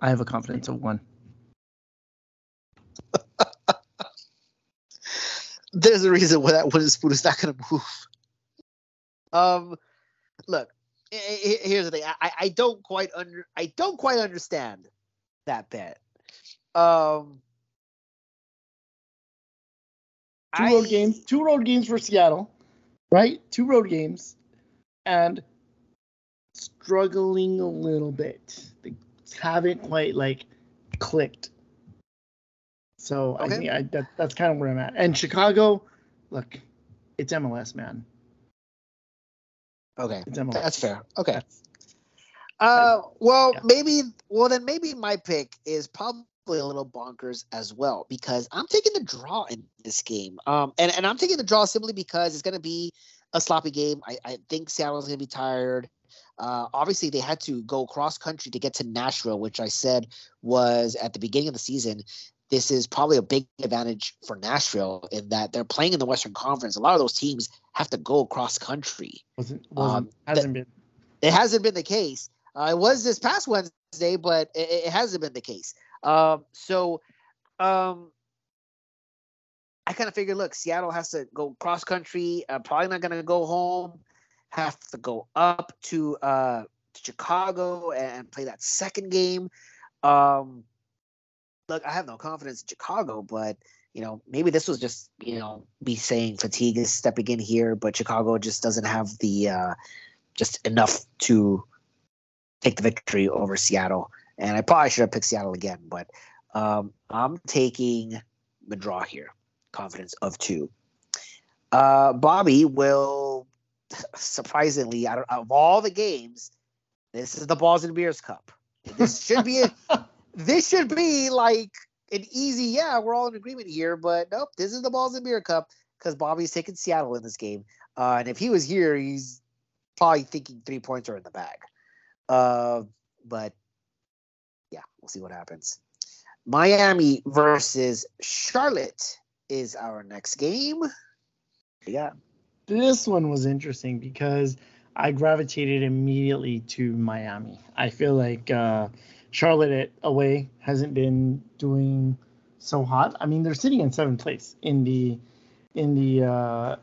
I have a confidence of one. there's a reason why that wooden spoon is not going to move. Um, look, i- i- here's the thing. I, I don't quite under I don't quite understand that bet. Um, Two road I- games, two road games for Seattle, right? Two road games, and struggling a little bit. They haven't quite like clicked. So I Okay. think I, that, that's kind of where I'm at. And Chicago, look, It's MLS, man. Okay, It's MLS. that's fair. Okay. That's- Uh, well, Yeah. maybe. Well, then maybe my pick is probably a little bonkers as well because I'm taking the draw in this game. Um, and and I'm taking the draw simply because it's going to be a sloppy game. I I think Seattle's going to be tired. Uh, obviously, they had to go cross country to get to Nashville, which I said was at the beginning of the season. This is probably a big advantage for Nashville in that they're playing in the Western Conference. A lot of those teams have to go cross country wasn't wasn't Um, hasn't been. it hasn't been the case. Uh, it was this past Wednesday, but it, it hasn't been the case. Um, so um, I kind of figured, look, Seattle has to go cross country. Uh, probably not going to go home. Have to go up to uh, to Chicago and play that second game. Um, look, I have no confidence in Chicago, but you know, maybe this was just you know me saying fatigue is stepping in here, but Chicago just doesn't have the uh, just enough to take the victory over Seattle. And I probably should have picked Seattle again, but um, I'm taking the draw here. Confidence of two. Uh, Bobby will surprisingly out of, out of all the games, this is the Balls and Beers Cup. This should be a, this should be like an easy. Yeah, we're all in agreement here, but nope. This is the Balls and Beer Cup because Bobby's taking Seattle in this game. Uh, and if he was here, he's probably thinking three points are in the bag. Uh, but yeah, we'll see what happens. Miami versus Charlotte is our next game. Yeah. This one was interesting because I gravitated immediately to Miami. I feel like uh, Charlotte away hasn't been doing so hot. I mean, they're sitting in seventh place in the in the uh,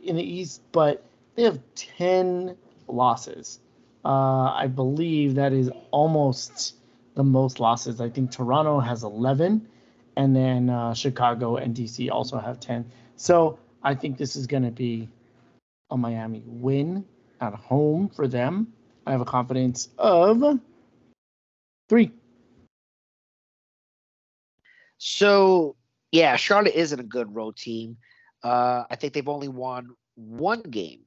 in the East, but they have ten losses. Uh, I believe that is almost the most losses. I think Toronto has eleven, and then uh, Chicago and DC also have ten. So I think this is going to be a Miami win at home for them. I have a confidence of three. So yeah, Charlotte isn't a good road team. Uh, I think they've only won one game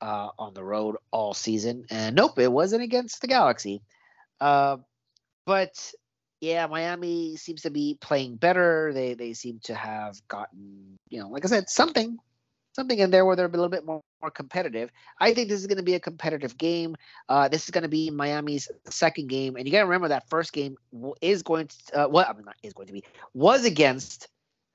uh, on the road all season, and nope, it wasn't against the Galaxy. Uh, but yeah, Miami seems to be playing better. They they seem to have gotten you know, like I said, something something in there where they're a little bit more, more competitive. I think this is going to be a competitive game. Uh, this is going to be Miami's second game, and you got to remember that first game is going to uh, what I mean not is going to be was against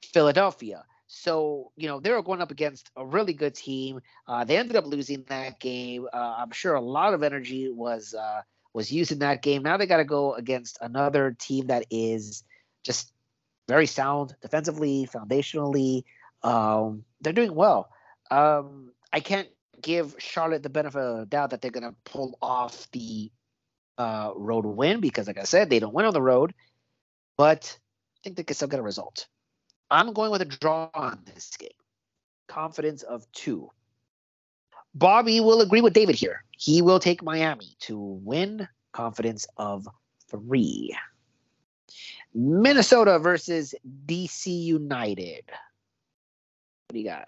Philadelphia. So you know they were going up against a really good team. Uh, they ended up losing that game. Uh, I'm sure a lot of energy was uh, was used in that game. Now they got to go against another team that is just very sound defensively, foundationally. Um, they're doing well. Um, I can't give Charlotte the benefit of the doubt that they're going to pull off the uh, road win because, like I said, they don't win on the road, but I think they can still get a result. I'm going with a draw on this game. Confidence of two. Bobby will agree with David here. He will take Miami to win. Confidence of three. Minnesota versus DC United. What do you got?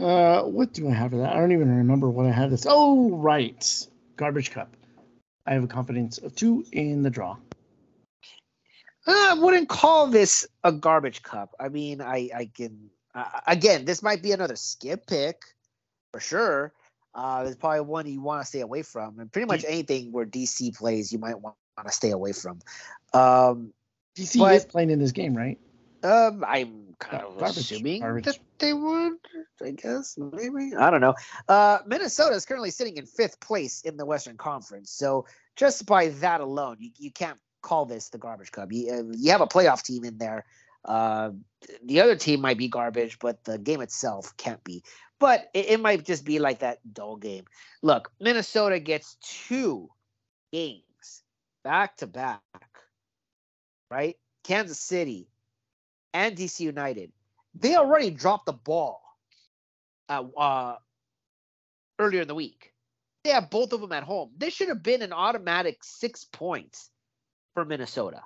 Uh, what do I have for that? I don't even remember what I had this. Oh, right. Garbage Cup. I have a confidence of two in the draw. I wouldn't call this a garbage cup. I mean, I I can uh, again, this might be another skip pick for sure. Uh, there's probably one you want to stay away from, and pretty much anything where DC plays, you might want to stay away from. Um, DC But- is playing in this game, right? um, I'm kind of garbage, assuming garbage. that they would. I guess maybe I don't know. Uh, Minnesota is currently sitting in fifth place in the Western Conference, so just by that alone, you, you can't call this the garbage cup. You, uh, you have a playoff team in there. Uh, the other team might be garbage, but the game itself can't be. But it, it might just be like that dull game. Look, Minnesota gets two games back to back, right? Kansas City and DC United. They already dropped the ball uh, uh, earlier in the week. They have both of them at home. This should have been an automatic six points for Minnesota,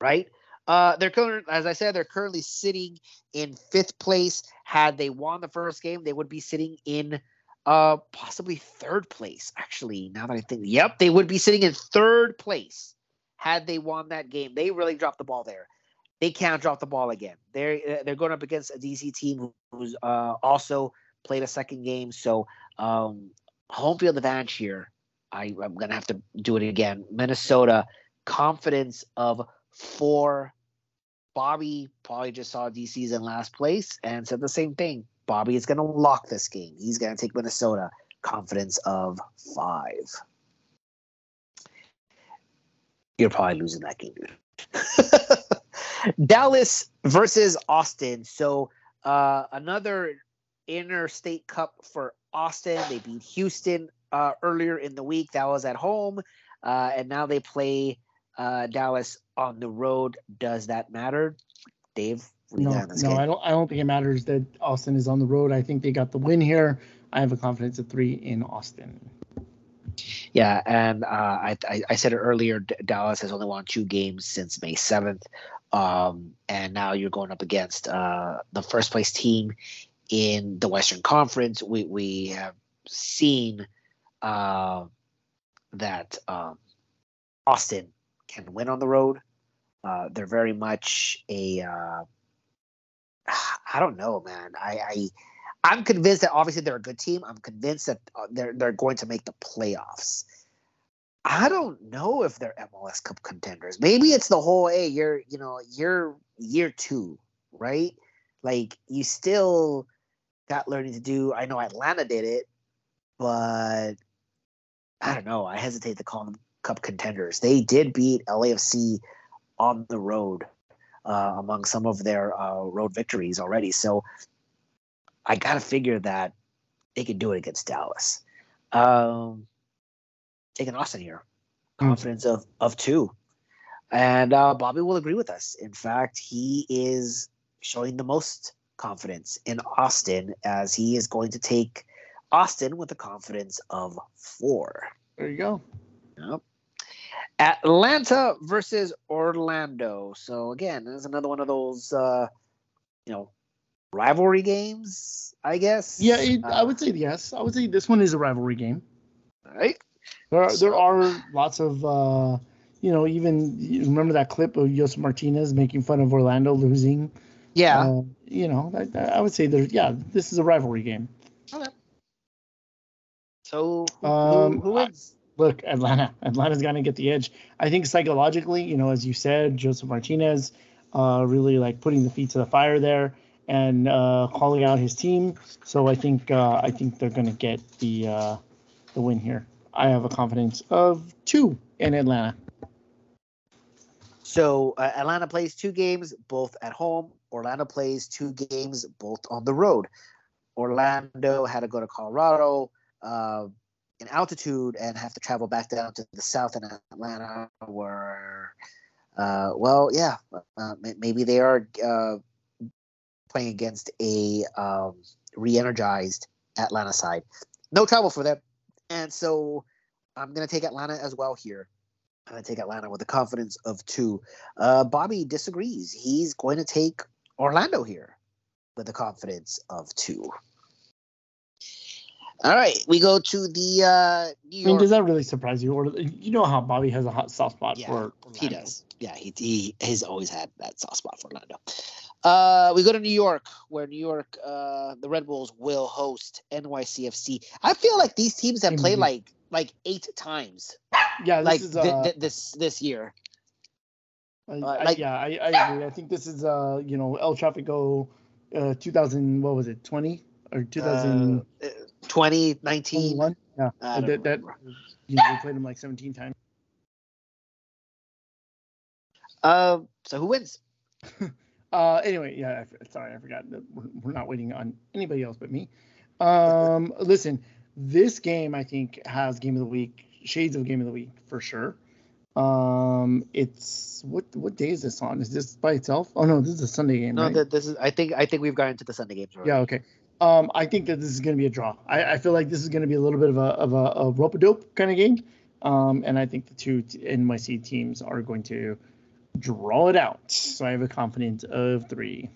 right? Uh, they're current, as I said, they're currently sitting in fifth place. Had they won the first game, they would be sitting in uh possibly third place. Actually, now that I think, yep, they would be sitting in third place had they won that game. They really dropped the ball there. They can't drop the ball again. They're uh, they're going up against a DC team who's uh, also played a second game. So um, home field advantage here. I, I'm gonna have to do it again. Minnesota confidence of four. Bobby probably just saw DC's in last place and said the same thing. Bobby is gonna lock this game. He's gonna take Minnesota. Confidence of five. You're probably losing that game, dude. Dallas versus Austin. So uh, another interstate cup for Austin. They beat Houston uh, earlier in the week. That was at home, uh, and now they play uh, Dallas on the road. Does that matter, Dave? No, no, game? I don't. I don't think it matters that Austin is on the road. I think they got the win here. I have a confidence of three in Austin. Yeah, and uh, I, I, I said it earlier. D- Dallas has only won two games since May seventh, um, and now you're going up against uh, the first place team in the Western Conference. We we have seen uh, that um, Austin can win on the road. Uh, they're very much a uh, I don't know, man. I, I I'm convinced that obviously they're a good team. I'm convinced that uh, they're they're going to make the playoffs. I don't know if they're MLS Cup contenders. Maybe it's the whole hey, you're you know you're year two, right? Like you still got learning to do. I know Atlanta did it, but I don't know. I hesitate to call them Cup contenders. They did beat LAFC on the road uh, among some of their uh, road victories already. So I got to figure that they can do it against Dallas. Um, taking Austin here, hmm. confidence mm. of of two, and uh, Bobby will agree with us. In fact, he is showing the most confidence in Austin as he is going to take Austin with a confidence of four. There you go. Yep. Atlanta versus Orlando. So again, there's another one of those, uh, you know, rivalry games, I guess. Yeah, it, uh, I would say yes. I would say this one is a rivalry game. Right. There are, there are lots of uh, you know even you remember that clip of Josef Martinez making fun of Orlando losing. Yeah. Uh, you know, I, I, would say there's yeah, this is a rivalry game. Okay. So who, um, who, wins? look, Atlanta. Atlanta's to get the edge. I think psychologically, you know, as you said, Josef Martinez, uh, really like putting the feet to the fire there and uh, calling out his team. So I think uh, I think they're going to get the uh, the win here. I have a confidence of two in Atlanta. So uh, Atlanta plays two games, both at home. Orlando plays two games, both on the road. Orlando had to go to Colorado uh, in altitude and have to travel back down to the south in Atlanta, where, uh, well, yeah, uh, maybe they are uh, playing against a um, re-energized Atlanta side. No trouble for them, and so I'm going to take Atlanta as well here. I'm going to take Atlanta with a confidence of two. Uh, Bobby disagrees. He's going to take Orlando here with a confidence of two. All right, we go to the uh, New York. I mean, does that really surprise you? Or you know how Bobby has a hot soft spot yeah, for Orlando. He does. Yeah, he, he has always had that soft spot for Orlando. Uh, we go to New York, where New York, uh, the Red Bulls will host NYCFC. I feel like these teams have played like like eight times. Yeah, like is, uh, th- this this year. I, uh, like, yeah, I, I agree. I think this is uh you know El Tráfico, uh 2000 what was it 20 or 2000 uh, 2019 yeah that, that you know, we played them like 17 times. Um, so who wins? Uh, anyway, yeah, I, sorry, I forgot that we're, we're, not waiting on anybody else but me. Um, listen, this game I think has game of the week, shades of game of the week for sure. Um, it's what what day is this on? Is this by itself? Oh no, this is a Sunday game. No, right? this is. I think I think we've gotten to the Sunday games. Already. Yeah. Okay. Um, I think that this is going to be a draw. I, I feel like this is going to be a little bit of a of a, a rope a dope kind of game. Um, and I think the two NYC teams are going to draw it out. So I have a confidence of three.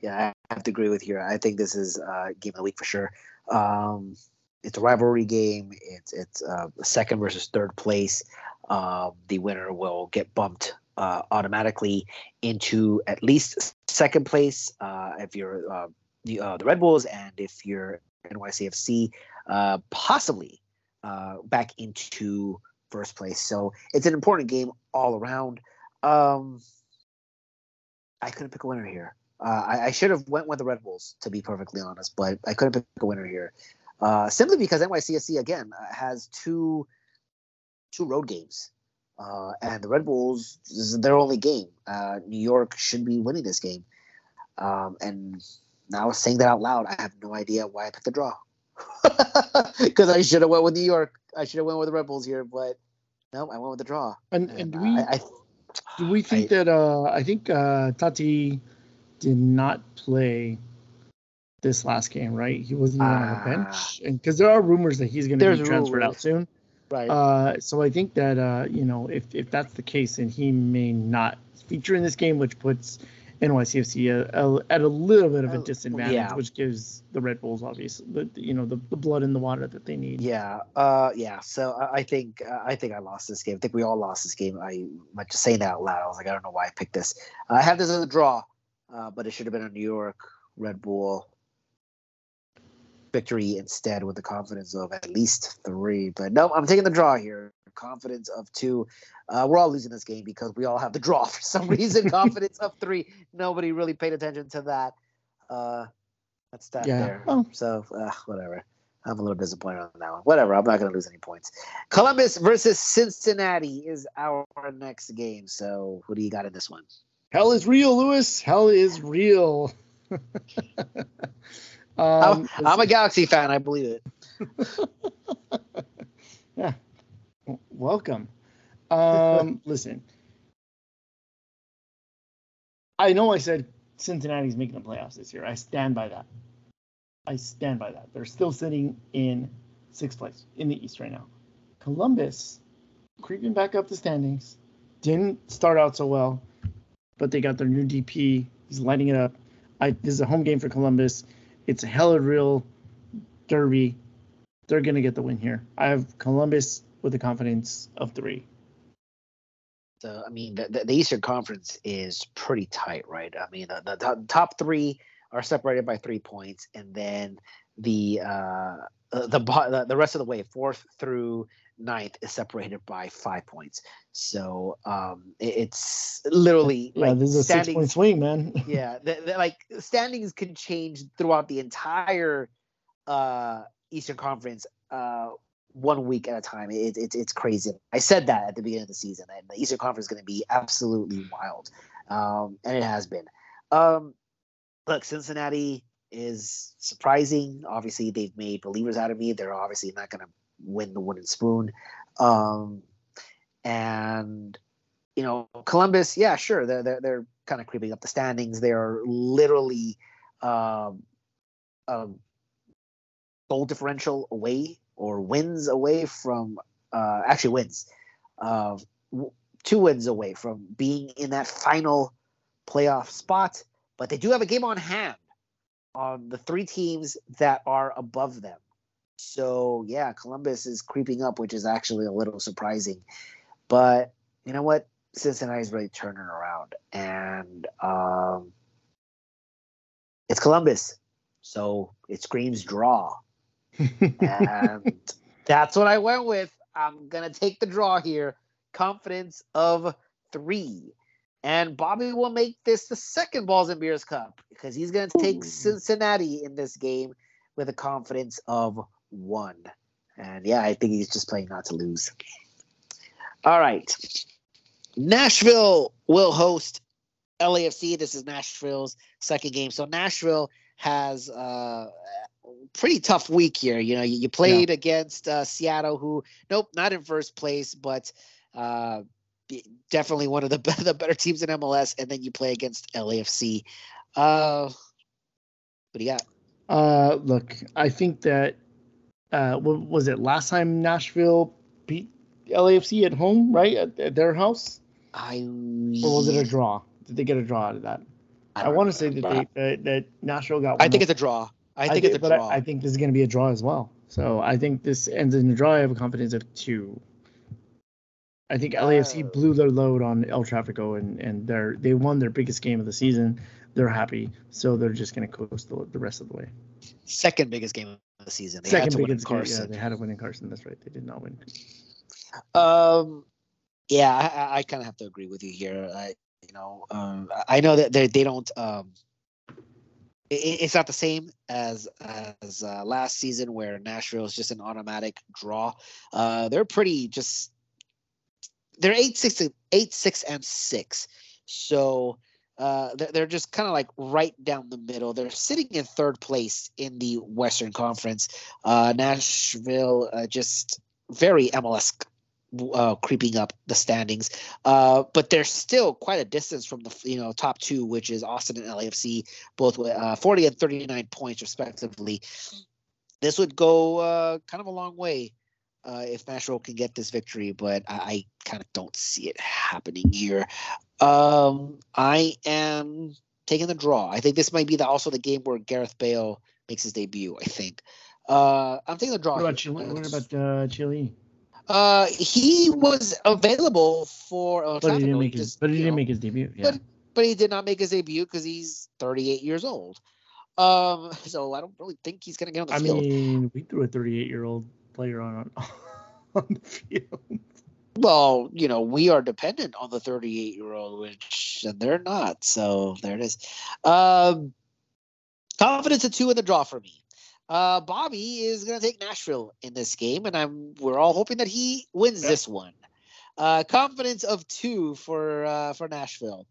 Yeah, I have to agree with you. I think this is uh, game of the week for sure. Um, it's a rivalry game. It's it's uh, second versus third place. Uh, the winner will get bumped uh, automatically into at least second place uh, if you're uh, the uh, the Red Bulls, and if you're NYCFC, possibly back into first place. So it's an important game all around. Um, I couldn't pick a winner here. Uh, I, I, should have went with the Red Bulls to be perfectly honest, but I couldn't pick a winner here. Uh, simply because NYCFC again has two two road games, uh, and the Red Bulls is their only game. Uh, New York should be winning this game, um, and now saying that out loud, I have no idea why I picked the draw. Because I should have went with New York. I should have went with the Red Bulls here, but no, I went with the draw. And, and, and we I, I, do we think I, that uh, I think uh, Taty did not play this last game, right? He wasn't even uh, on the bench, ah. and because there are rumors that he's going to be transferred rumors. out soon. Right. Uh, so I think that uh, you know if if that's the case, then he may not feature in this game, which puts NYCFC at a little bit of a disadvantage, yeah. which gives the Red Bulls obviously the you know the, the blood in the water that they need. Yeah, uh, yeah. So I think uh, I think I lost this game. I think we all lost this game. I just saying that out loud. I was like, I don't know why I picked this. I have this as a draw, uh, but it should have been a New York Red Bull victory instead with the confidence of at least three. But no, I'm taking the draw here. Confidence of two. Uh, we're all losing this game because we all have the draw for some reason. confidence of three. Nobody really paid attention to that. Uh, that's that yeah. there. Oh. So uh, whatever. I'm a little disappointed on that one. Whatever. I'm not going to lose any points. Columbus versus Cincinnati is our next game. So who do you got in this one? Hell is real, Lewis. Hell is real. Um, I'm, I'm, a Galaxy fan. I believe it. yeah. Welcome. Um, listen. I know I said Cincinnati's making the playoffs this year. I stand by that. I stand by that. They're still sitting in sixth place in the East right now. Columbus creeping back up the standings. Didn't start out so well, but they got their new DP. He's lighting it up. I, this is a home game for Columbus. It's a hell of a real derby. They're going to get the win here. I have Columbus with a confidence of three. So, I mean, the, the, the Eastern Conference is pretty tight, right? I mean, the, the, top three are separated by three points, and then the uh, the the rest of the way, fourth through ninth, is separated by five points. So um, it, it's literally yeah, like this is a six point swing, man. yeah, the, the, like standings can change throughout the entire uh, Eastern Conference. Uh, one week at a time. It, it, it's crazy. I said that at the beginning of the season, and the Eastern Conference is going to be absolutely wild, um, and it has been. Um, look, Cincinnati is surprising. Obviously, they've made believers out of me. They're obviously not going to win the wooden spoon. Um, and you know, Columbus, yeah, sure, they're they're, they're kind of creeping up the standings. They are literally um, um, goal differential away or wins away from uh, actually wins uh, two wins away from being in that final playoff spot. But they do have a game on hand on the three teams that are above them. So yeah, Columbus is creeping up, which is actually a little surprising. But you know what? Cincinnati's really turning around, and um, it's Columbus, so it screams draw, and that's what I went with. I'm gonna take the draw here. Confidence of three. And Bobby will make this the second Balls and Beers Cup because he's going to take Cincinnati in this game with a confidence of one. And yeah, I think he's just playing not to lose. All right. Nashville will host LAFC. This is Nashville's second game. So Nashville has uh, pretty tough week here. You know, you, you played yeah. against uh, Seattle, who, nope, not in first place, but uh, definitely one of the the better teams in MLS, and then you play against LAFC. Uh, what do you got? Uh, look, I think that uh, what was it last time Nashville beat LAFC at home, right at, at their house? I or was it a draw? Did they get a draw out of that? I, I want to say that they uh, that Nashville got. I think it's a draw. I think, I think it's a draw. I, I, think this is going to be a draw as well. So I think this ends in a draw. I have a confidence of two. I think LAFC uh, blew their load on El Tráfico and and they're they won their biggest game of the season. They're happy, so they're just going to coast the, the rest of the way. Second biggest game of the season. They Second biggest game. Yeah, they had a win in Carson. That's right. They did not win. Um, yeah, I, I kind of have to agree with you here. I, you know, um, I know that they they don't. Um, it's not the same as as uh, last season where Nashville is just an automatic draw. Uh, they're pretty just. They're eight six eight six and six, so uh, they're just kind of like right down the middle. They're sitting in third place in the Western Conference. Uh, Nashville uh, just very MLS uh, creeping up the standings. Uh, but they're still quite a distance from the you know top two, which is Austin and LAFC, both with uh, 40 and 39 points respectively. This would go uh, kind of a long way uh, if Nashville can get this victory, but I, I kind of don't see it happening here. Um, I am taking the draw. I think this might be the, also the game where Gareth Bale makes his debut. I think. Uh, I'm taking the draw. What about Chile? What about Chile? Uh, he was available for. Uh, but he didn't make his. But he didn't make his debut. Yeah. But, but he did not make his debut because he's 38 years old. Um, so I don't really think he's gonna get on the I field. I mean, we threw a 38 year old player on on the field. Well, you know, we are dependent on the 38 year old, which and they're not. So there it is. Um, confidence of two in the draw for me. Uh, Bobby is going to take Nashville in this game, and I'm we're all hoping that he wins yep. this one. Uh, confidence of two for uh, for Nashville.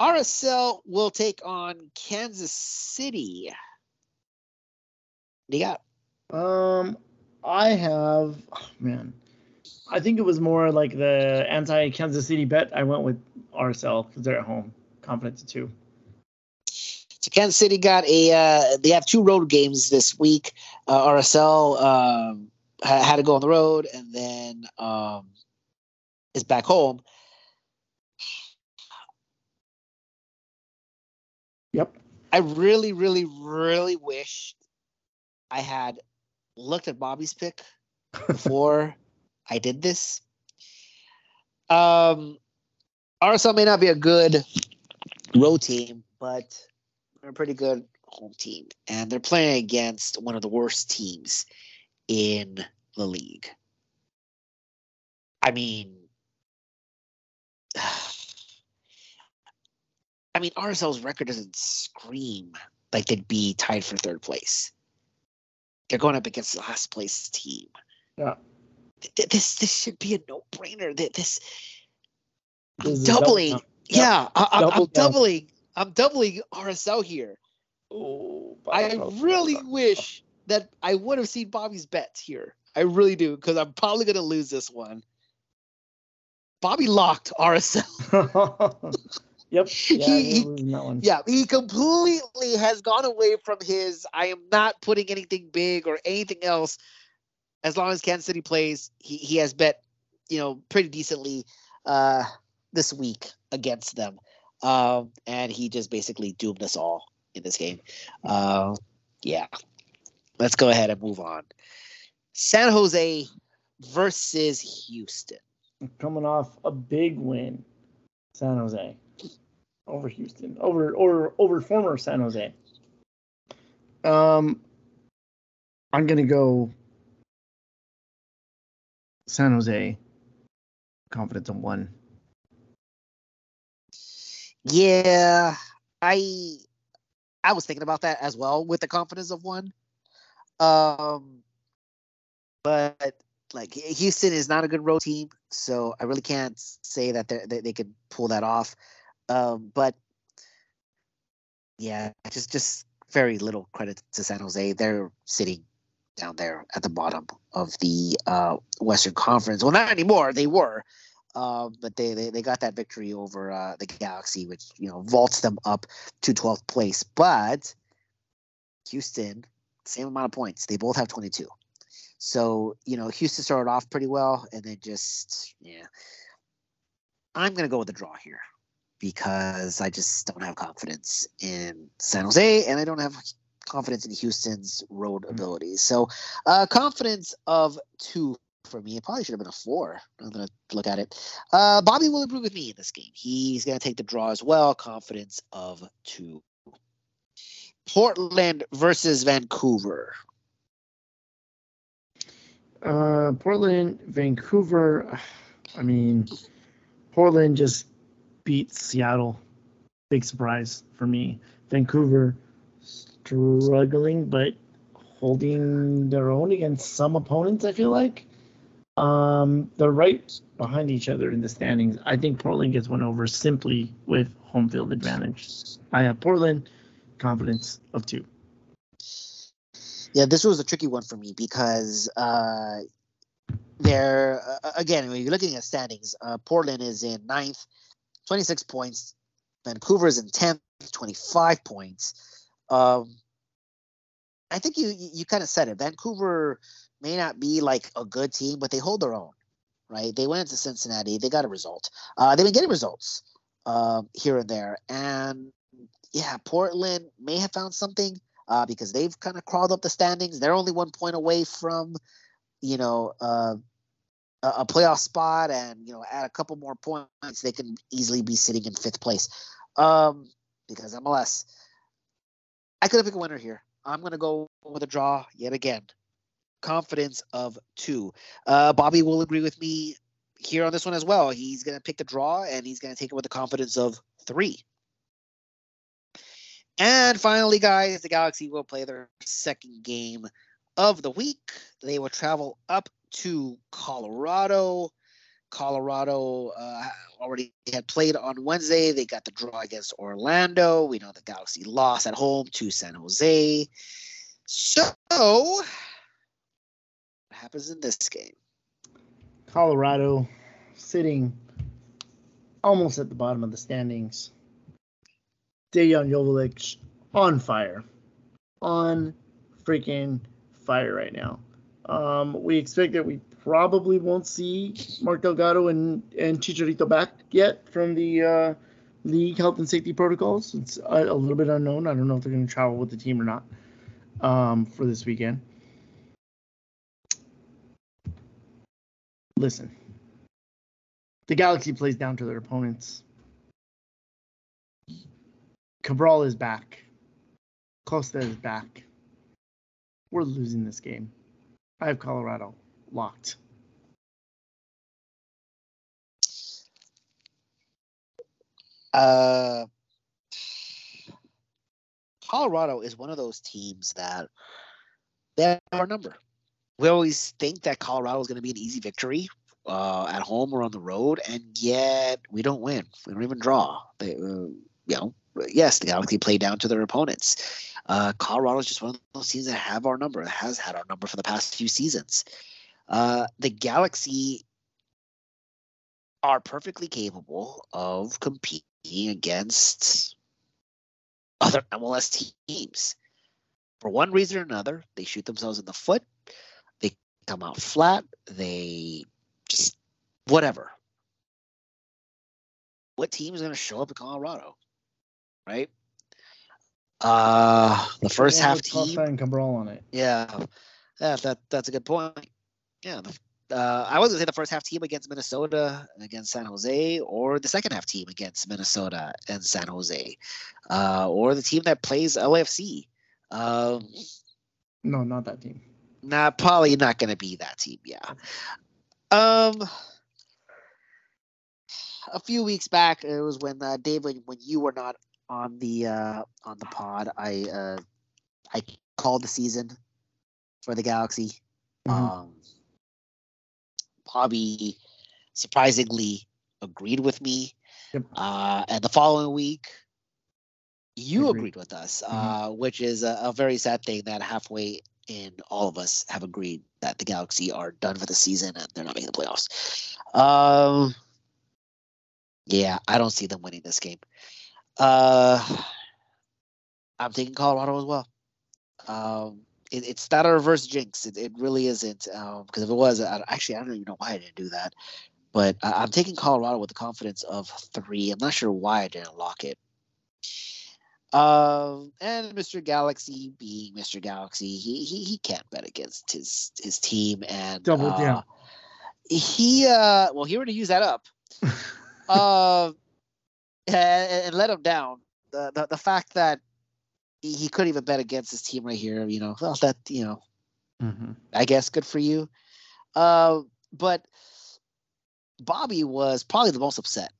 RSL will take on Kansas City. What do you got? Um, I have oh, man. I think it was more like the anti Kansas City bet. I went with RSL because they're at home. Confidence of two. Kansas City got a. Uh, they have two road games this week. Uh, RSL um, had to go on the road and then um, is back home. Yep. I really, really, really wish I had looked at Bobby's pick before I did this. Um, RSL may not be a good road team, but they're a pretty good home team, and they're playing against one of the worst teams in the league. I mean, I mean, RSL's record doesn't scream like they'd be tied for third place. They're going up against the last place team. Yeah. This this should be a no brainer. That This, I'm doubling. Double, yeah, I, am doubling I'm doubling RSL here. Oh, I really wish that I would have seen Bobby's bets here. I really do because I'm probably going to lose this one. Bobby locked RSL. yep. Yeah, he, he yeah, he completely has gone away from his. I am not putting anything big or anything else. As long as Kansas City plays, he, he has bet, you know, pretty decently uh, this week against them. Um, and he just basically doomed us all in this game. Uh, yeah. Let's go ahead and move on. San Jose versus Houston. Coming off a big win, San Jose over Houston, over or over former San Jose. Um, I'm gonna go San Jose. Confidence on one. Yeah, I I was thinking about that as well with the confidence of one. Um, but like Houston is not a good road team, so I really can't say that they they could pull that off. Um, but yeah, just just very little credit to San Jose. They're sitting down there at the bottom of the uh, Western Conference. Well, not anymore. They were, um, but they, they they got that victory over uh, the Galaxy, which you know vaults them up to 12th place. But Houston, same amount of points. They both have 22. So you know Houston started off pretty well, and then just yeah. I'm going to go with the draw here because I just don't have confidence in San Jose and I don't have confidence in Houston's road mm-hmm. abilities. So, uh, confidence of two for me. It probably should have been a four. I'm to look at it. Uh, Bobby will agree with me in this game. He's to take the draw as well. Confidence of two. Portland versus Vancouver. Uh, Portland, Vancouver. I mean, Portland just beat Seattle. Big surprise for me. Vancouver struggling, but holding their own against some opponents. I feel like um, they're right behind each other in the standings. I think Portland gets one over simply with home field advantage. I have Portland confidence of two. Yeah, this was a tricky one for me because uh, they're uh, again when you're looking at standings, uh, Portland is in ninth, 26 points. Vancouver is in 10th, 25 points. Um, I think you you kind of said it. Vancouver may not be like a good team, but they hold their own, right? They went into Cincinnati, they got a result. Uh, they've been getting results um, here and there, and yeah, Portland may have found something uh, because they've kind of crawled up the standings. They're only one point away from, you know, uh, a playoff spot, and you know, add a couple more points, they can easily be sitting in fifth place. Um, because MLS, I could have picked a winner here. I'm going to go with a draw yet again. Confidence of two. Uh, Bobby will agree with me here on this one as well. He's going to pick the draw and he's going to take it with a confidence of three. And finally, guys, the Galaxy will play their second game of the week. They will travel up to Colorado. Colorado uh, already had played on Wednesday. They got the draw against Orlando. We know the Galaxy lost at home to San Jose. So, happens in this game? Colorado sitting almost at the bottom of the standings. Dejan Joveljic on fire. On freaking fire right now. Um, we expect that we probably won't see Mark Delgado and, and Chicharito back yet from the uh, league health and safety protocols. It's a, a, little bit unknown. I don't know if they're going to travel with the team or not um, for this weekend. Listen, the Galaxy plays down to their opponents. Cabral is back. Costa is back. We're losing this game. I have Colorado locked. Uh, Colorado is one of those teams that they have our number. We always think that Colorado is going to be an easy victory uh, at home or on the road, and yet we don't win. We don't even draw. They, uh, you know, yes, the Galaxy play down to their opponents. Uh, Colorado is just one of those teams that have our number, has had our number for the past few seasons. Uh, the Galaxy are perfectly capable of competing against other MLS teams. For one reason or another, they shoot themselves in the foot. Come out flat. They just whatever. What team is going to show up in Colorado? Right? Uh, the first half team. And Cabral on it. Yeah, yeah, that that's a good point. Yeah, uh, I wasn't say the first half team against Minnesota against San Jose, or the second half team against Minnesota and San Jose, uh, or the team that plays LFC. Um, no, not that team. Not probably not going to be that team. Yeah. Um, a few weeks back, it was when uh, when, when you were not on the uh, on the pod, I uh, I called the season for the Galaxy. Mm-hmm. Um, Bobby surprisingly agreed with me. Yep. Uh, and the following week, you agreed, agreed with us, mm-hmm. uh, which is a, a, very sad thing that halfway in, all of us have agreed that the Galaxy are done for the season and they're not making the playoffs. Um, yeah, I don't see them winning this game. Uh, I'm taking Colorado as well. Um, it, it's not a reverse jinx. It, it really isn't. Because um, if it was, I, actually, I don't even know why I didn't do that. but I, I'm taking Colorado with the confidence of three. I'm not sure why I didn't lock it. Um, and Mr. Galaxy being Mr. Galaxy, he he, he can't bet against his his team and Double uh, down. He uh, well, he already used that up. uh, and, and let him down. The, the the fact that he, he couldn't even bet against his team right here, you know, well, that you know, Mm-hmm. I guess good for you. Uh, but Bobby was probably the most upset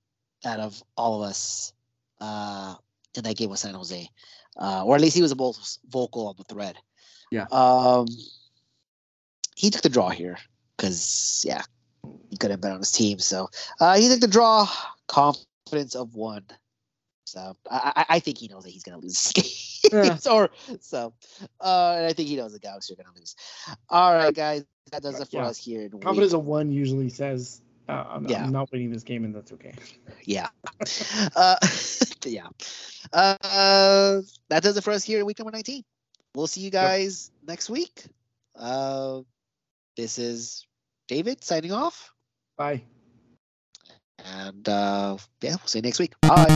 out of all of us uh, in that game with San Jose, uh, or at least he was the most vocal on the thread. Yeah. Um, he took the draw here because yeah, he couldn't bet on his team, so uh, he took the draw. Confidence of one. So I, I think he knows that he's gonna lose. Yeah. or so, uh, and I think he knows the Galaxy are gonna lose. All right, guys, that does it for Yeah. us here. In week Confidence of one usually says, uh, I'm, yeah. I'm not winning this game, and that's okay. yeah. uh, yeah. Uh, that does it for us here in week number 19. We'll see you guys yep. next week. Uh, this is David signing off. Bye. And uh, yeah, we'll see you next week. Bye.